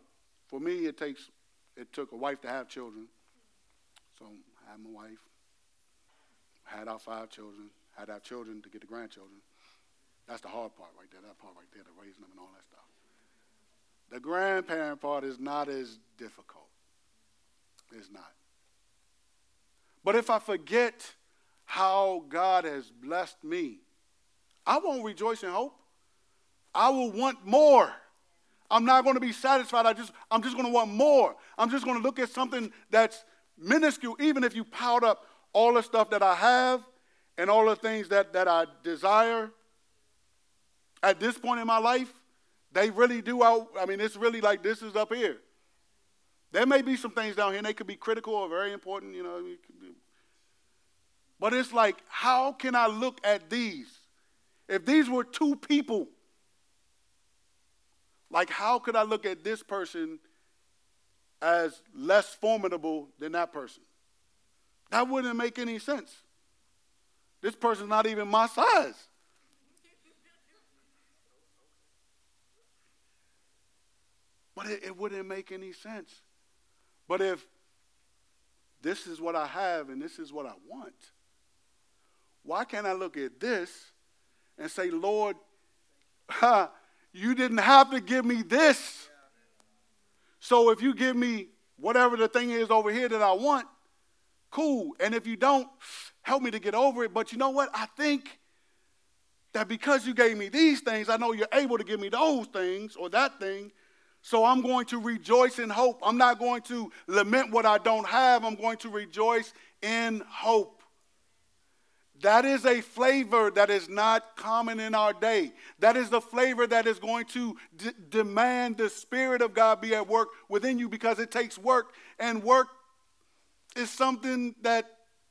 S1: for me, it takes it took a wife to have children. So I had my wife, had our five children, had our children to get the grandchildren. That's the hard part right there, that part right there, the raising them and all that stuff. The grandparent part is not as difficult. It's not. But if I forget how God has blessed me, I won't rejoice in hope. I will want more. I'm not going to be satisfied. I just, I'm just going to want more. I'm just going to look at something that's minuscule, even if you piled up all the stuff that I have and all the things that, that I desire at this point in my life, they really do out. I mean, it's really like this is up here. There may be some things down here, and they could be critical or very important, you know. But it's like, how can I look at these? If these were two people, like, how could I look at this person as less formidable than that person? That wouldn't make any sense. This person's not even my size. But it, it wouldn't make any sense. But if this is what I have and this is what I want, why can't I look at this and say, Lord, *laughs* ha, you didn't have to give me this. So if you give me whatever the thing is over here that I want, cool. And if you don't, help me to get over it. But you know what? I think that because you gave me these things, I know you're able to give me those things or that thing. So I'm going to rejoice in hope. I'm not going to lament what I don't have. I'm going to rejoice in hope. That is a flavor that is not common in our day. That is the flavor that is going to d- demand the Spirit of God be at work within you because it takes work. And work is something that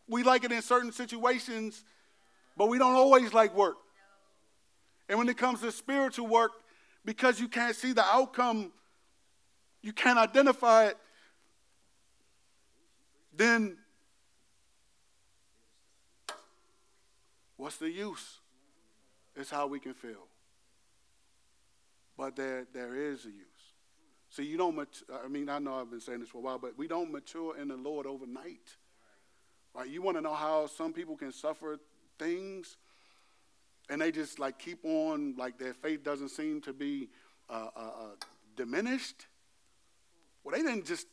S1: we like it in certain situations, but we don't always like work. And when it comes to spiritual work, because you can't see the outcome you can't identify it, then what's the use? It's how we can feel. But there, there is a use. See, you don't, mat- I mean, I know I've been saying this for a while, but we don't mature in the Lord overnight. Right? You want to know how some people can suffer things and they just like keep on, like their faith doesn't seem to be uh, uh, uh, diminished? Well, they didn't just,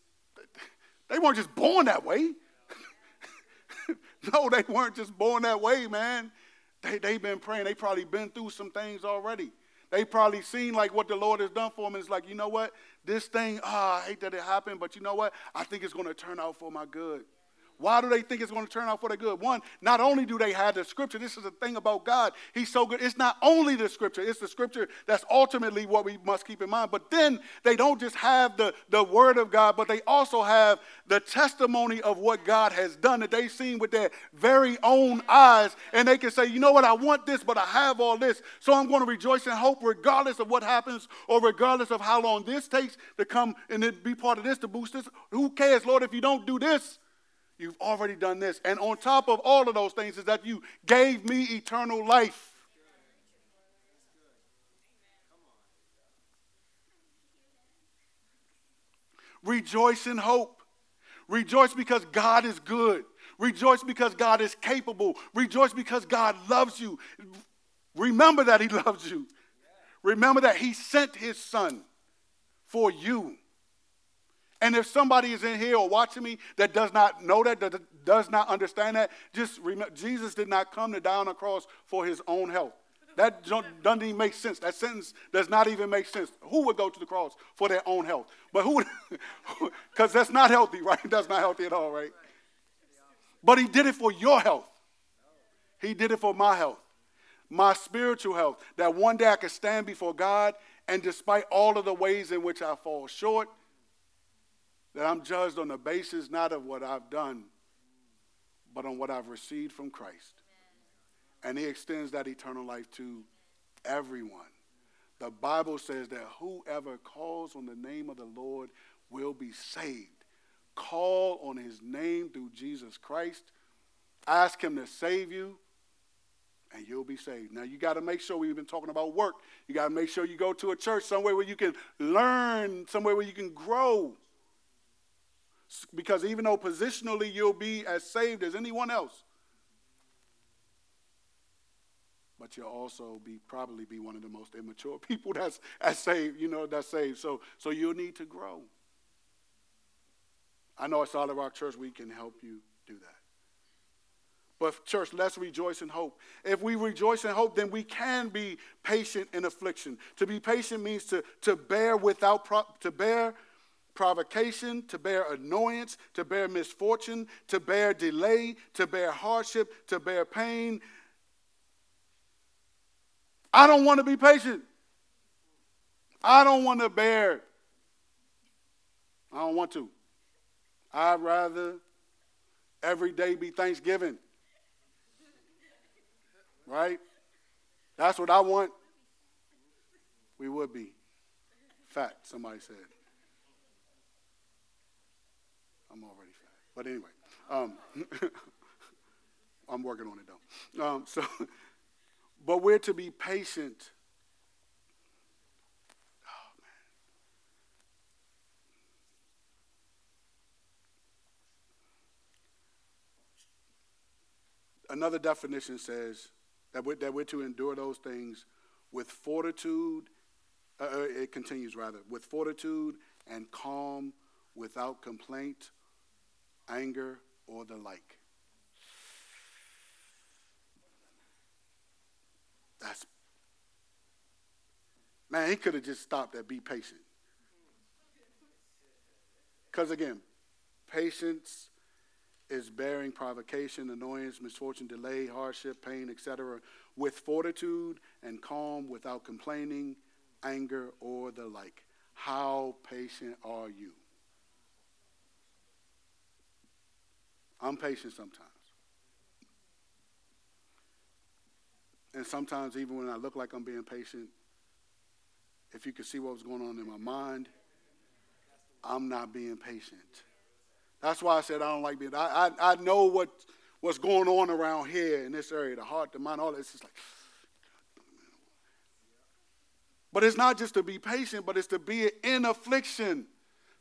S1: they weren't just born that way. *laughs* no, they weren't just born that way, man. They, they've been praying. They probably been through some things already. They probably seen like what the Lord has done for them. And it's like, you know what? This thing, oh, I hate that it happened, but you know what? I think it's going to turn out for my good. Why do they think it's going to turn out for the good? One, not only do they have the scripture, this is the thing about God. He's so good. It's not only the scripture, it's the scripture that's ultimately what we must keep in mind. But then they don't just have the, the word of God, but they also have the testimony of what God has done that they've seen with their very own eyes. And they can say, you know what, I want this, but I have all this. So I'm going to rejoice and hope regardless of what happens or regardless of how long this takes to come and be part of this to boost this. Who cares, Lord, if you don't do this? You've already done this. And on top of all of those things is that you gave me eternal life. Rejoice in hope. Rejoice because God is good. Rejoice because God is capable. Rejoice because God loves you. Remember that He *laughs* loves you. Remember that He sent His Son for you. And if somebody is in here or watching me that does not know that, that does not understand that, just remember Jesus did not come to die on the cross for his own health. That doesn't even make sense. That sentence does not even make sense. Who would go to the cross for their own health? But who *laughs* because that's not healthy, right? *laughs* That's not healthy at all, right? But he did it for your health. He did it for my health, my spiritual health, that one day I could stand before God and despite all of the ways in which I fall short, that I'm judged on the basis not of what I've done, but on what I've received from Christ. And he extends that eternal life to everyone. The Bible says that whoever calls on the name of the Lord will be saved. Call on his name through Jesus Christ. Ask him to save you, and you'll be saved. Now, you got to make sure we've been talking about work. You got to make sure you go to a church somewhere where you can learn, somewhere where you can grow. Because even though positionally you'll be as saved as anyone else, but you'll also be probably be one of the most immature *laughs* people that's, that's saved, you know, that's saved. So, so you'll need to grow. I know at Solid Rock Church we can help you do that. But, church, let's rejoice in hope. If we rejoice in hope, then we can be patient in affliction. To be patient means to, to bear without pro- to bear provocation, to bear annoyance, to bear misfortune, to bear delay, to bear hardship, to bear pain, I don't want to be patient. I don't want to bear. I don't want to. I'd rather every day be Thanksgiving. Right? That's what I want. We would be. Fat, somebody said. I'm already fat. But anyway, um, *laughs* I'm working on it though. Um, so *laughs* but we're to be patient. Oh, Another definition says that we're, that we're to endure those things with fortitude. Uh, uh, it continues rather with fortitude and calm, without complaint, anger, or the like. That's man, he could have just stopped at be patient. Because again, patience is bearing provocation, annoyance, misfortune, delay, hardship, pain, etc., with fortitude and calm, without complaining, anger, or the like. How patient are you? I'm patient sometimes. And sometimes, even when I look like I'm being patient, if you could see what was going on in my mind, I'm not being patient. That's why I said I don't like being. I, I, I know what, what's going on around here in this area, the heart, the mind, all this. It's like, but it's not just to be patient, but it's to be in affliction.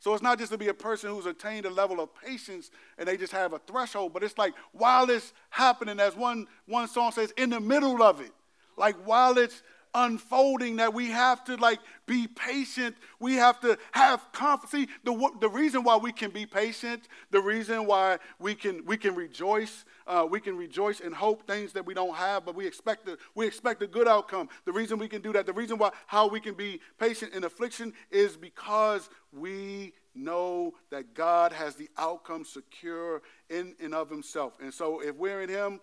S1: So it's not just to be a person who's attained a level of patience and they just have a threshold, but it's like while it's happening, as one, one song says, in the middle of it, like while it's unfolding that we have to like be patient. We have to have confidence the, the reason why we can be patient the reason why we can we can rejoice uh, we can rejoice and hope things that we don't have but we expect the, we expect a good outcome the reason we can do that the reason why how we can be patient in affliction is because we know that god has the outcome secure in and of himself and so if we're in him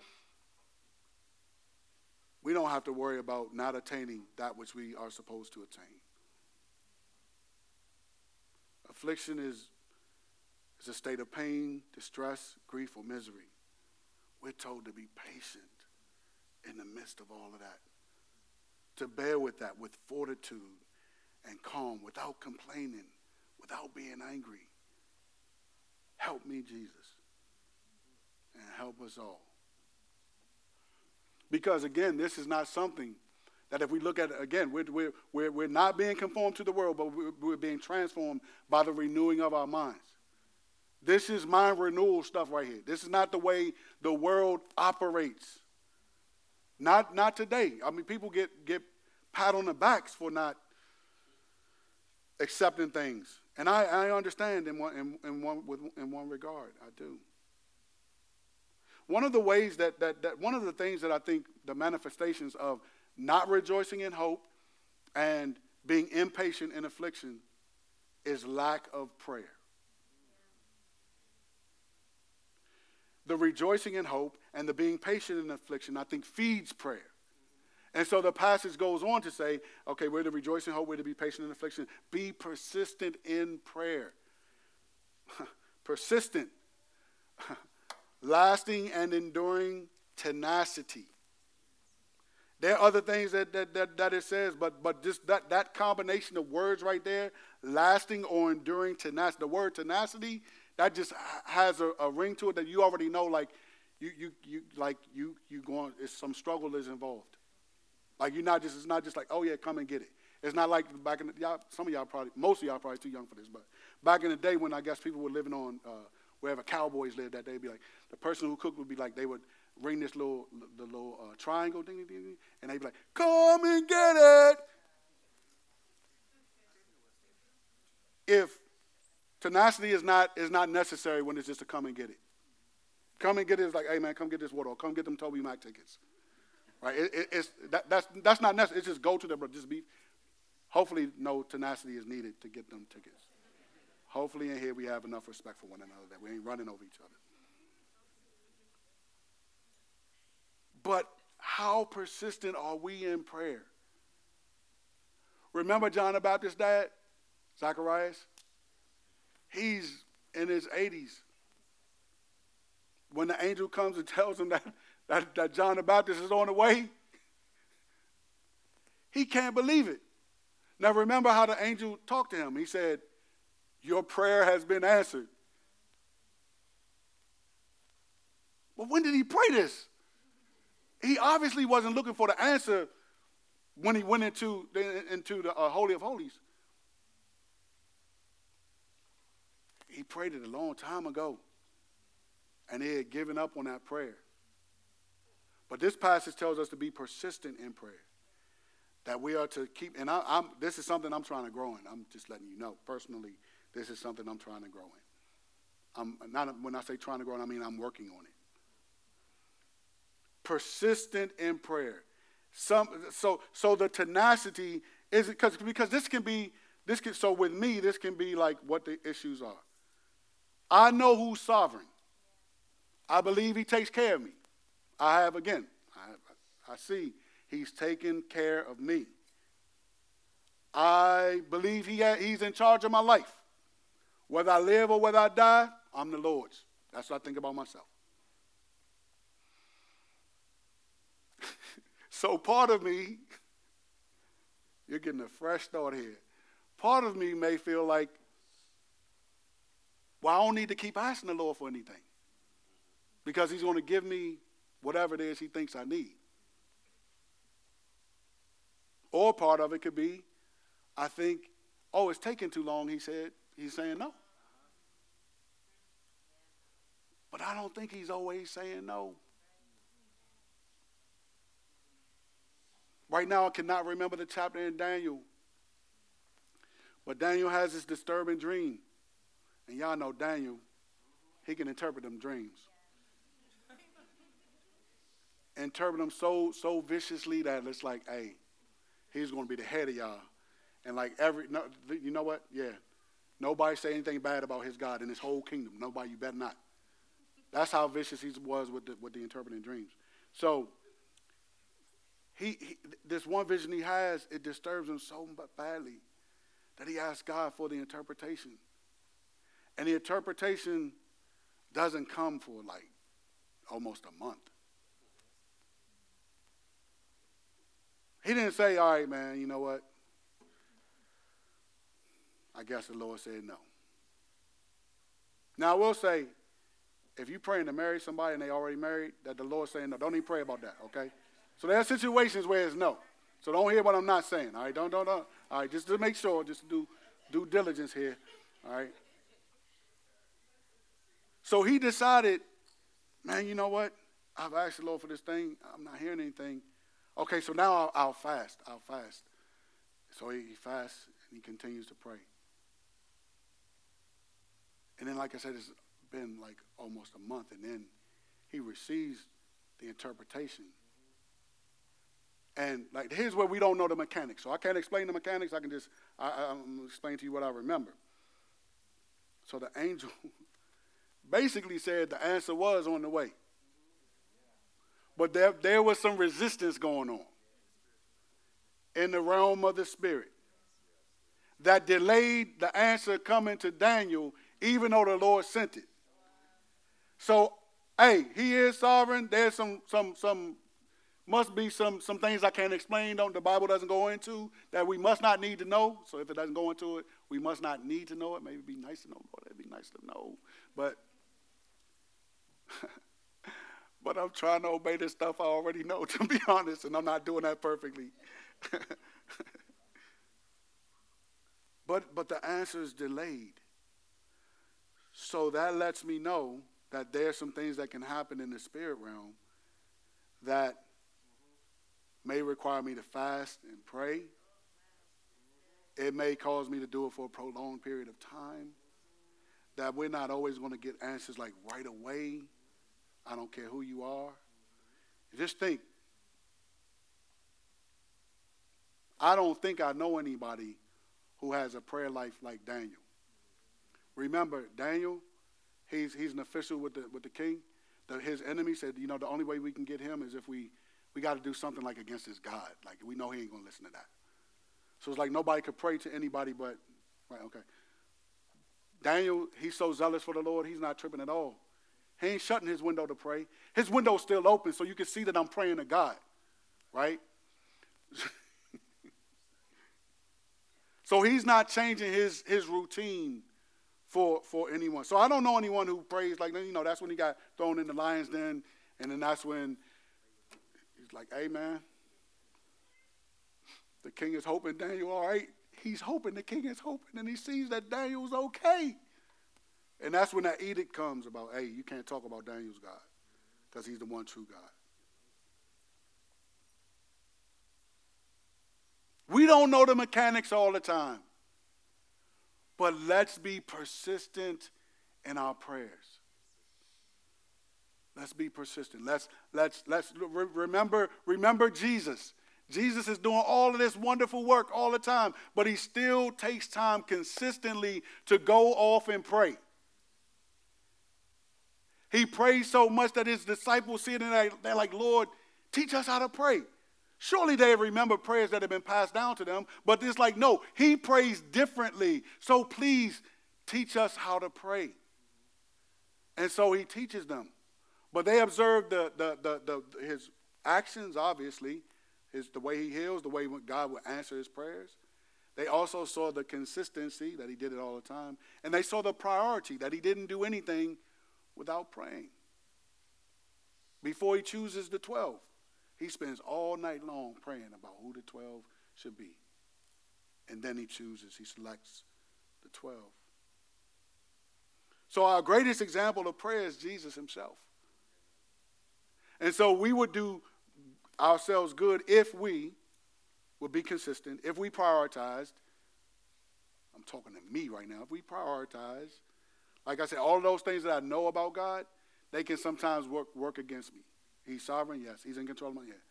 S1: we don't have to worry about not attaining that which we are supposed to attain. Affliction is, is a state of pain, distress, grief, or misery. We're told to be patient in the midst of all of that, to bear with that with fortitude and calm, without complaining, without being angry. Help me, Jesus, and help us all. Because again, this is not something that if we look at it again, we're, we're, we're, not being conformed to the world, but we're, we're being transformed by the renewing of our minds. This is mind renewal stuff right here. This is not the way the world operates. Not, not today. I mean, people get, get pat on the backs for not accepting things. And I, I understand in one, in, in, one, with, in one regard. I do. One of the ways that, that, that, one of the things that I think the manifestations of not rejoicing in hope and being impatient in affliction is lack of prayer. The rejoicing in hope and the being patient in affliction, I think, feeds prayer. And so the passage goes on to say, okay, we're to rejoice in hope, we're to be patient in affliction. Be persistent in prayer. *laughs* persistent. *laughs* Lasting and enduring tenacity. There are other things that, that, that, that, it says, but, but just that, that combination of words right there, lasting or enduring tenacity. The word tenacity, that just has a, a ring to it that you already know, like you, you, you, like you, you going, it's some struggle is involved. Like you're not just, it's not just like, oh yeah, come and get it. It's not like back in the, y'all, some of y'all probably, most of y'all probably too young for this, but back in the day when I guess people were living on uh, wherever cowboys lived that they'd be like, the person who cooked would be like, they would ring this little, the little uh, triangle, ding, ding, ding, and they'd be like, come and get it. If tenacity is not, is not necessary when it's just to come and get it. Come and get it is like, hey man, come get this water, come get them Toby Mac tickets. Right? It, it, it's, that, that's, that's not necessary. It's just go to them, but just be. Hopefully, no tenacity is needed to get them tickets. Hopefully, in here we have enough respect for one another that we ain't running over each other. But how persistent are we in prayer? Remember John the Baptist's dad, Zacharias? He's in his 80s. When the angel comes and tells him that that, that John the Baptist is on the way? He can't believe it. Now remember how the angel talked to him. He said, Your prayer has been answered. But when did he pray this? He obviously wasn't looking for the answer when he went into the, into the uh, Holy of Holies. He prayed it a long time ago, and he had given up on that prayer. But this passage tells us to be persistent in prayer. That we are to keep, and I, am this is something I'm trying to grow in. I'm just letting you know. Personally, this is something I'm trying to grow in. I'm not when I say trying to grow in, I mean I'm working on it. Persistent in prayer. Some so so the tenacity is because because this can be this can so with me this can be like what the issues are. I know who's sovereign. I believe he takes care of me. I have again, I, I see he's taken care of me. I believe he ha- he's in charge of my life. Whether I live or whether I die, I'm the Lord's. That's what I think about myself. *laughs* so part of me, *laughs* you're getting a fresh start here. Part of me may feel like, well, I don't need to keep asking the Lord for anything because he's going to give me whatever it is he thinks I need. Or part of it could be, I think, oh, it's taking too long, he said. He's saying no. But I don't think he's always saying no. Right now, I cannot remember the chapter in Daniel. But Daniel has this disturbing dream. And y'all know Daniel, he can interpret them dreams interpret them so so viciously that it's like, hey, he's going to be the head of y'all. And like every, no, you know what? Yeah. Nobody say anything bad about his God in his whole kingdom. Nobody, you better not. That's how vicious he was with the, with the interpreting dreams. So, he, he, this one vision he has, it disturbs him so badly that he asks God for the interpretation. And the interpretation doesn't come for like almost a month. He didn't say, all right, man, you know what? I guess the Lord said no. Now, I will say, if you're praying to marry somebody and they already married, that the Lord's saying no, don't even pray about that, okay? So there are situations where it's no. So don't hear what I'm not saying, all right? Don't, don't, don't. All right, just to make sure, just to do due diligence here, all right? So he decided, man, you know what? I've asked the Lord for this thing. I'm not hearing anything. Okay, so now I'll, I'll fast. I'll fast. So he, he fasts and he continues to pray. And then, like I said, it's been like almost a month, and then he receives the interpretation. And like here's where we don't know the mechanics. So I can't explain the mechanics. I can just I, I'm explain to you what I remember. So the angel *laughs* basically said the answer was on the way. But there, there was some resistance going on in the realm of the spirit that delayed the answer coming to Daniel, even though the Lord sent it. So, hey, he is sovereign. There's some some some must be some some things I can't explain. Don't the Bible doesn't go into that we must not need to know. So if it doesn't go into it, we must not need to know it. Maybe it'd be nice to know. Lord, it'd be nice to know. But *laughs* but I'm trying to obey this stuff I already know, *laughs* to be honest, and I'm not doing that perfectly. *laughs* but but the answer is delayed. So that lets me know that there's some things that can happen in the spirit realm that may require me to fast and pray. It may cause me to do it for a prolonged period of time. That we're not always going to get answers like right away. I don't care who you are. Just think. I don't think I know anybody who has a prayer life like Daniel. Remember, Daniel, he's, he's an official with the, with the king. The, his enemy said, you know, the only way we can get him is if we, we got to do something like against his God. Like, we know he ain't going to listen to that. So it's like nobody could pray to anybody but, right, okay. Daniel, he's so zealous for the Lord, he's not tripping at all. He ain't shutting his window to pray. His window's still open, so you can see that I'm praying to God, right? *laughs* so he's not changing his, his routine for, for anyone. So I don't know anyone who prays like, you know, that's when he got thrown in the lion's den, and then that's when he's like, hey, man, the king is hoping Daniel, all right. He's hoping, the king is hoping, and he sees that Daniel's okay. And that's when that edict comes about, hey, you can't talk about Daniel's God because he's the one true God. We don't know the mechanics all the time. But let's be persistent in our prayers. Let's be persistent. Let's let's let's remember remember Jesus. Jesus is doing all of this wonderful work all the time, but he still takes time consistently to go off and pray. He prays so much that his disciples see it and they're like, Lord, teach us how to pray. Surely they remember prayers that have been passed down to them, but it's like, no, he prays differently. So please teach us how to pray. And so he teaches them. But they observe the, the, the, the, his actions, obviously, his, the way he heals, the way God would answer his prayers. They also saw the consistency that he did it all the time. And they saw the priority that he didn't do anything without praying. Before he chooses the 12, he spends all night long praying about who the 12 should be. And then he chooses, he selects the 12. So, our greatest example of prayer is Jesus himself. And so, we would do ourselves good if we would be consistent, if we prioritized. I'm talking to me right now. If we prioritize, like I said, all those things that I know about God, they can sometimes work, work against me. He's sovereign, yes. He's in control of my head.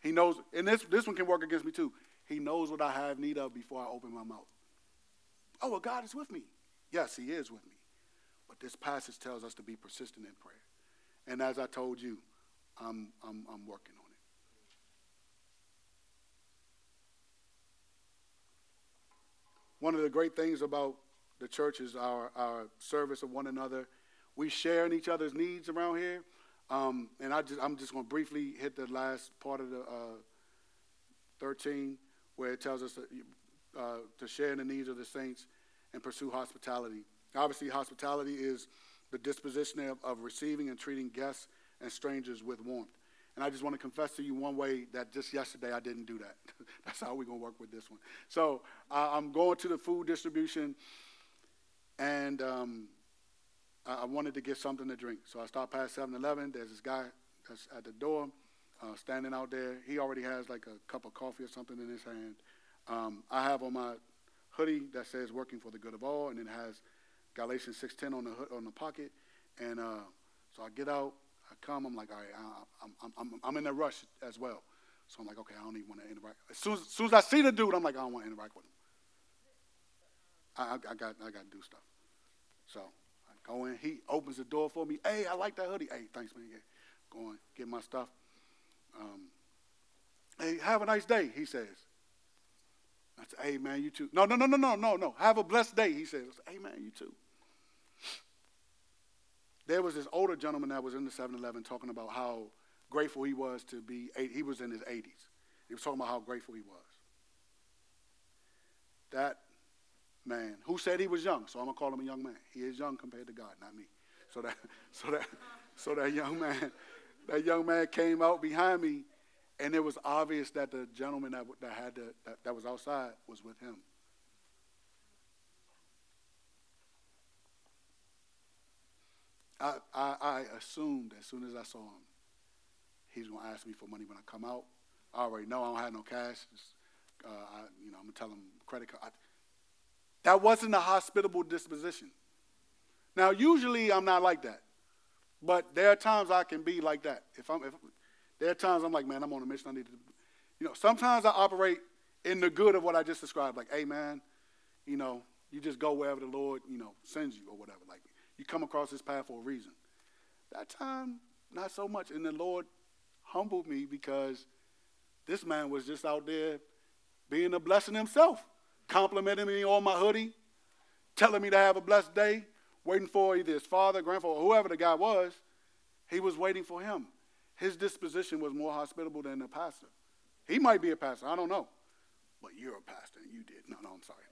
S1: He knows, and this, this one can work against me too. He knows what I have need of before I open my mouth. Oh, well, God is with me. Yes, He is with me. But this passage tells us to be persistent in prayer. And as I told you, I'm, I'm, I'm working on it. One of the great things about the church is our, our service of one another. We share in each other's needs around here. Um, and I just, I'm just going to briefly hit the last part of the uh, 13, where it tells us to, uh, to share in the needs of the saints and pursue hospitality. Obviously, hospitality is the disposition of, of receiving and treating guests and strangers with warmth. And I just want to confess to you one way that just yesterday I didn't do that. *laughs* That's how we're going to work with this one. So uh, I'm going to the food distribution, and um, I, wanted to get something to drink. So I stopped past 7 Eleven. There's this guy that's at the door, uh, standing out there. He already has like a cup of coffee or something in his hand. Um, I have on my hoodie that says "Working for the Good of All," and it has Galatians 6:10 on the hood, on the pocket. And uh, so I get out, I come. I'm like, all right, I, I'm, I'm, I'm in a rush as well. So I'm like, okay, I don't even want to interact. As soon as, as soon as I see the dude, I'm like, I don't want to interact with him. I, I, I got I got to do stuff. So I go in. He opens the door for me. Hey, I like that hoodie. Hey, thanks, man. Yeah. Go on, get my stuff. Um, hey, have a nice day, he says. I said, hey, man, you too. No, no, no, no, no, no, no. Have a blessed day, he says. Hey, man, you too. There was this older gentleman that was in the 7 Eleven talking about how grateful he was to be, he was in his 80s. He was talking about how grateful he was. That man, who said he was young, so I'm to call him a young man. He is young compared to God, not me. So that, *laughs* so that, so that young man, that young man came out behind me, and it was obvious that the gentleman that, that had to, that, that was outside was with him. I, I, I assumed as soon as I saw him, he's to ask me for money when I come out. I already know I don't have no cash. Uh, I, you know, I'm to tell him credit card. I, that wasn't a hospitable disposition. Now, usually I'm not like that, but there are times I can be like that. If I'm, if, there are times I'm like, man, I'm on a mission. I need to, you know. Sometimes I operate in the good of what I just described. Like, hey, man, you know, you just go wherever the Lord, you know, sends you or whatever. Like, you come across this path for a reason. That time, not so much. And the Lord humbled me because this man was just out there being a blessing himself, complimenting me on my hoodie, telling me to have a blessed day, waiting for either his father, grandfather, whoever the guy was. He was waiting for him. His disposition was more hospitable than the pastor. He might be a pastor, I don't know. But you're a pastor and you did. No, no, I'm sorry. *laughs*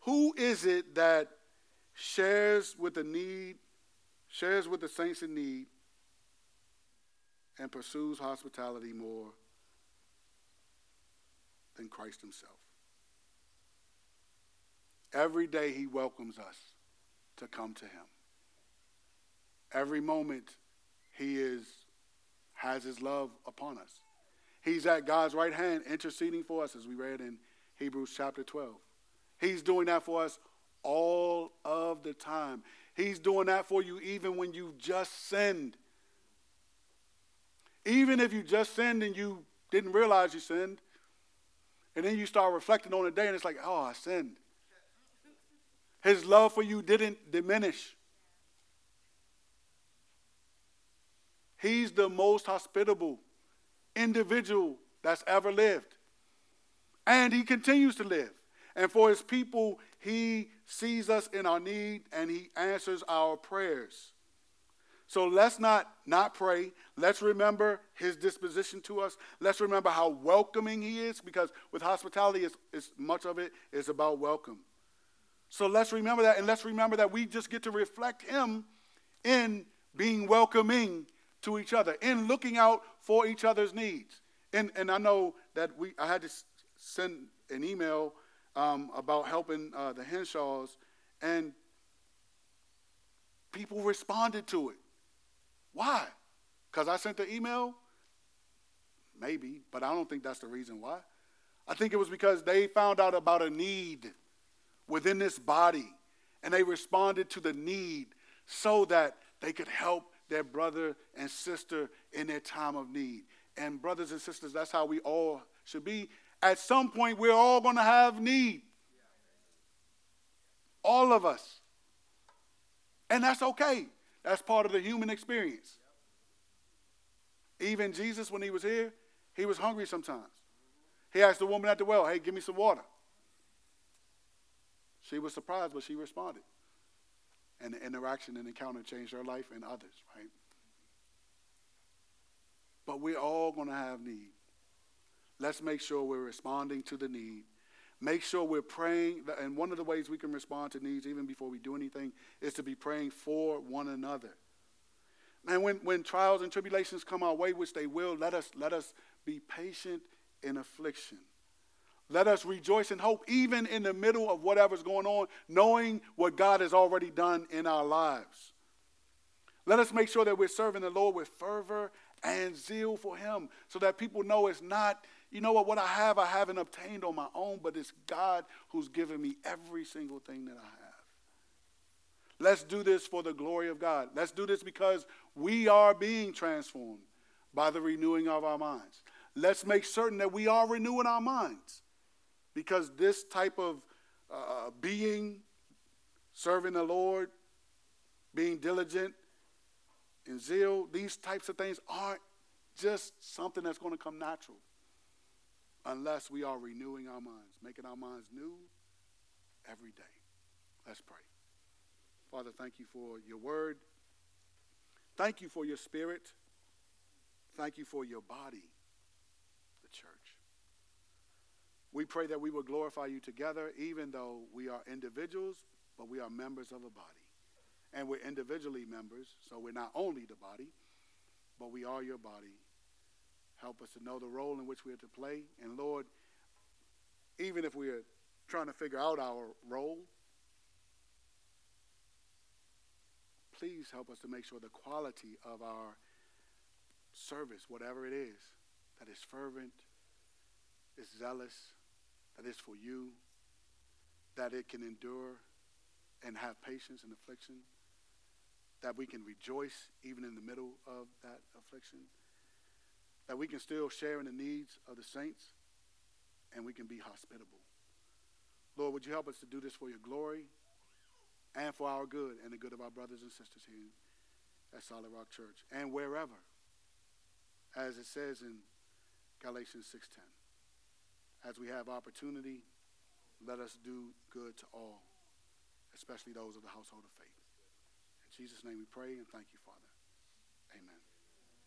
S1: Who is it that shares with the need, shares with the saints in need, and pursues hospitality more than Christ Himself? Every day He welcomes us to come to Him. Every moment He is has His love upon us. He's at God's right hand interceding for us, as we read in Hebrews chapter 12. He's doing that for us all of the time. He's doing that for you even when you just sinned. Even if you just sinned and you didn't realize you sinned, and then you start reflecting on the day and it's like, oh, I sinned. His love for you didn't diminish. He's the most hospitable individual that's ever lived. And he continues to live. And for his people, he sees us in our need and he answers our prayers. So let's not not pray. Let's remember his disposition to us. Let's remember how welcoming he is because with hospitality, it's, it's, much of it is about welcome. So let's remember that and let's remember that we just get to reflect him in being welcoming to each other, in looking out for each other's needs. And, and I know that we I had to send an email um, about helping uh, the Henshaws, and people responded to it. Why? Because I sent the email? Maybe, but I don't think that's the reason why. I think it was because they found out about a need within this body, and they responded to the need so that they could help their brother and sister in their time of need. And, brothers and sisters, that's how we all should be at some point, we're all going to have need. All of us. And that's okay. That's part of the human experience. Even Jesus, when he was here, he was hungry sometimes. He asked the woman at the well, hey, give me some water. She was surprised, but she responded. And the interaction and encounter changed her life and others, right? But we're all going to have need. Let's make sure we're responding to the need. Make sure we're praying. And one of the ways we can respond to needs, even before we do anything, is to be praying for one another. Man, when, when trials and tribulations come our way, which they will, let us, let us be patient in affliction. Let us rejoice in hope, even in the middle of whatever's going on, knowing what God has already done in our lives. Let us make sure that we're serving the Lord with fervor and zeal for Him so that people know it's not, you know what, what I have, I haven't obtained on my own, but it's God who's given me every single thing that I have. Let's do this for the glory of God. Let's do this because we are being transformed by the renewing of our minds. Let's make certain that we are renewing our minds because this type of uh, being, serving the Lord, being diligent in zeal, these types of things aren't just something that's going to come natural unless we are renewing our minds, making our minds new every day. Let's pray. Father, thank you for your word. Thank you for your spirit. Thank you for your body, the church. We pray that we will glorify you together, even though we are individuals, but we are members of a body. And we're individually members, so we're not only the body, but we are your body. Help us to know the role in which we are to play. And Lord, even if we are trying to figure out our role, please help us to make sure the quality of our service, whatever it is, that is fervent, is zealous, that is for you, that it can endure and have patience in affliction, that we can rejoice even in the middle of that affliction, that we can still share in the needs of the saints, and we can be hospitable. Lord, would you help us to do this for your glory? and for our good and the good of our brothers and sisters here at Solid Rock Church and wherever, as it says in Galatians 6:10. As we have opportunity, let us do good to all, especially those of the household of faith. In Jesus' name we pray and thank you.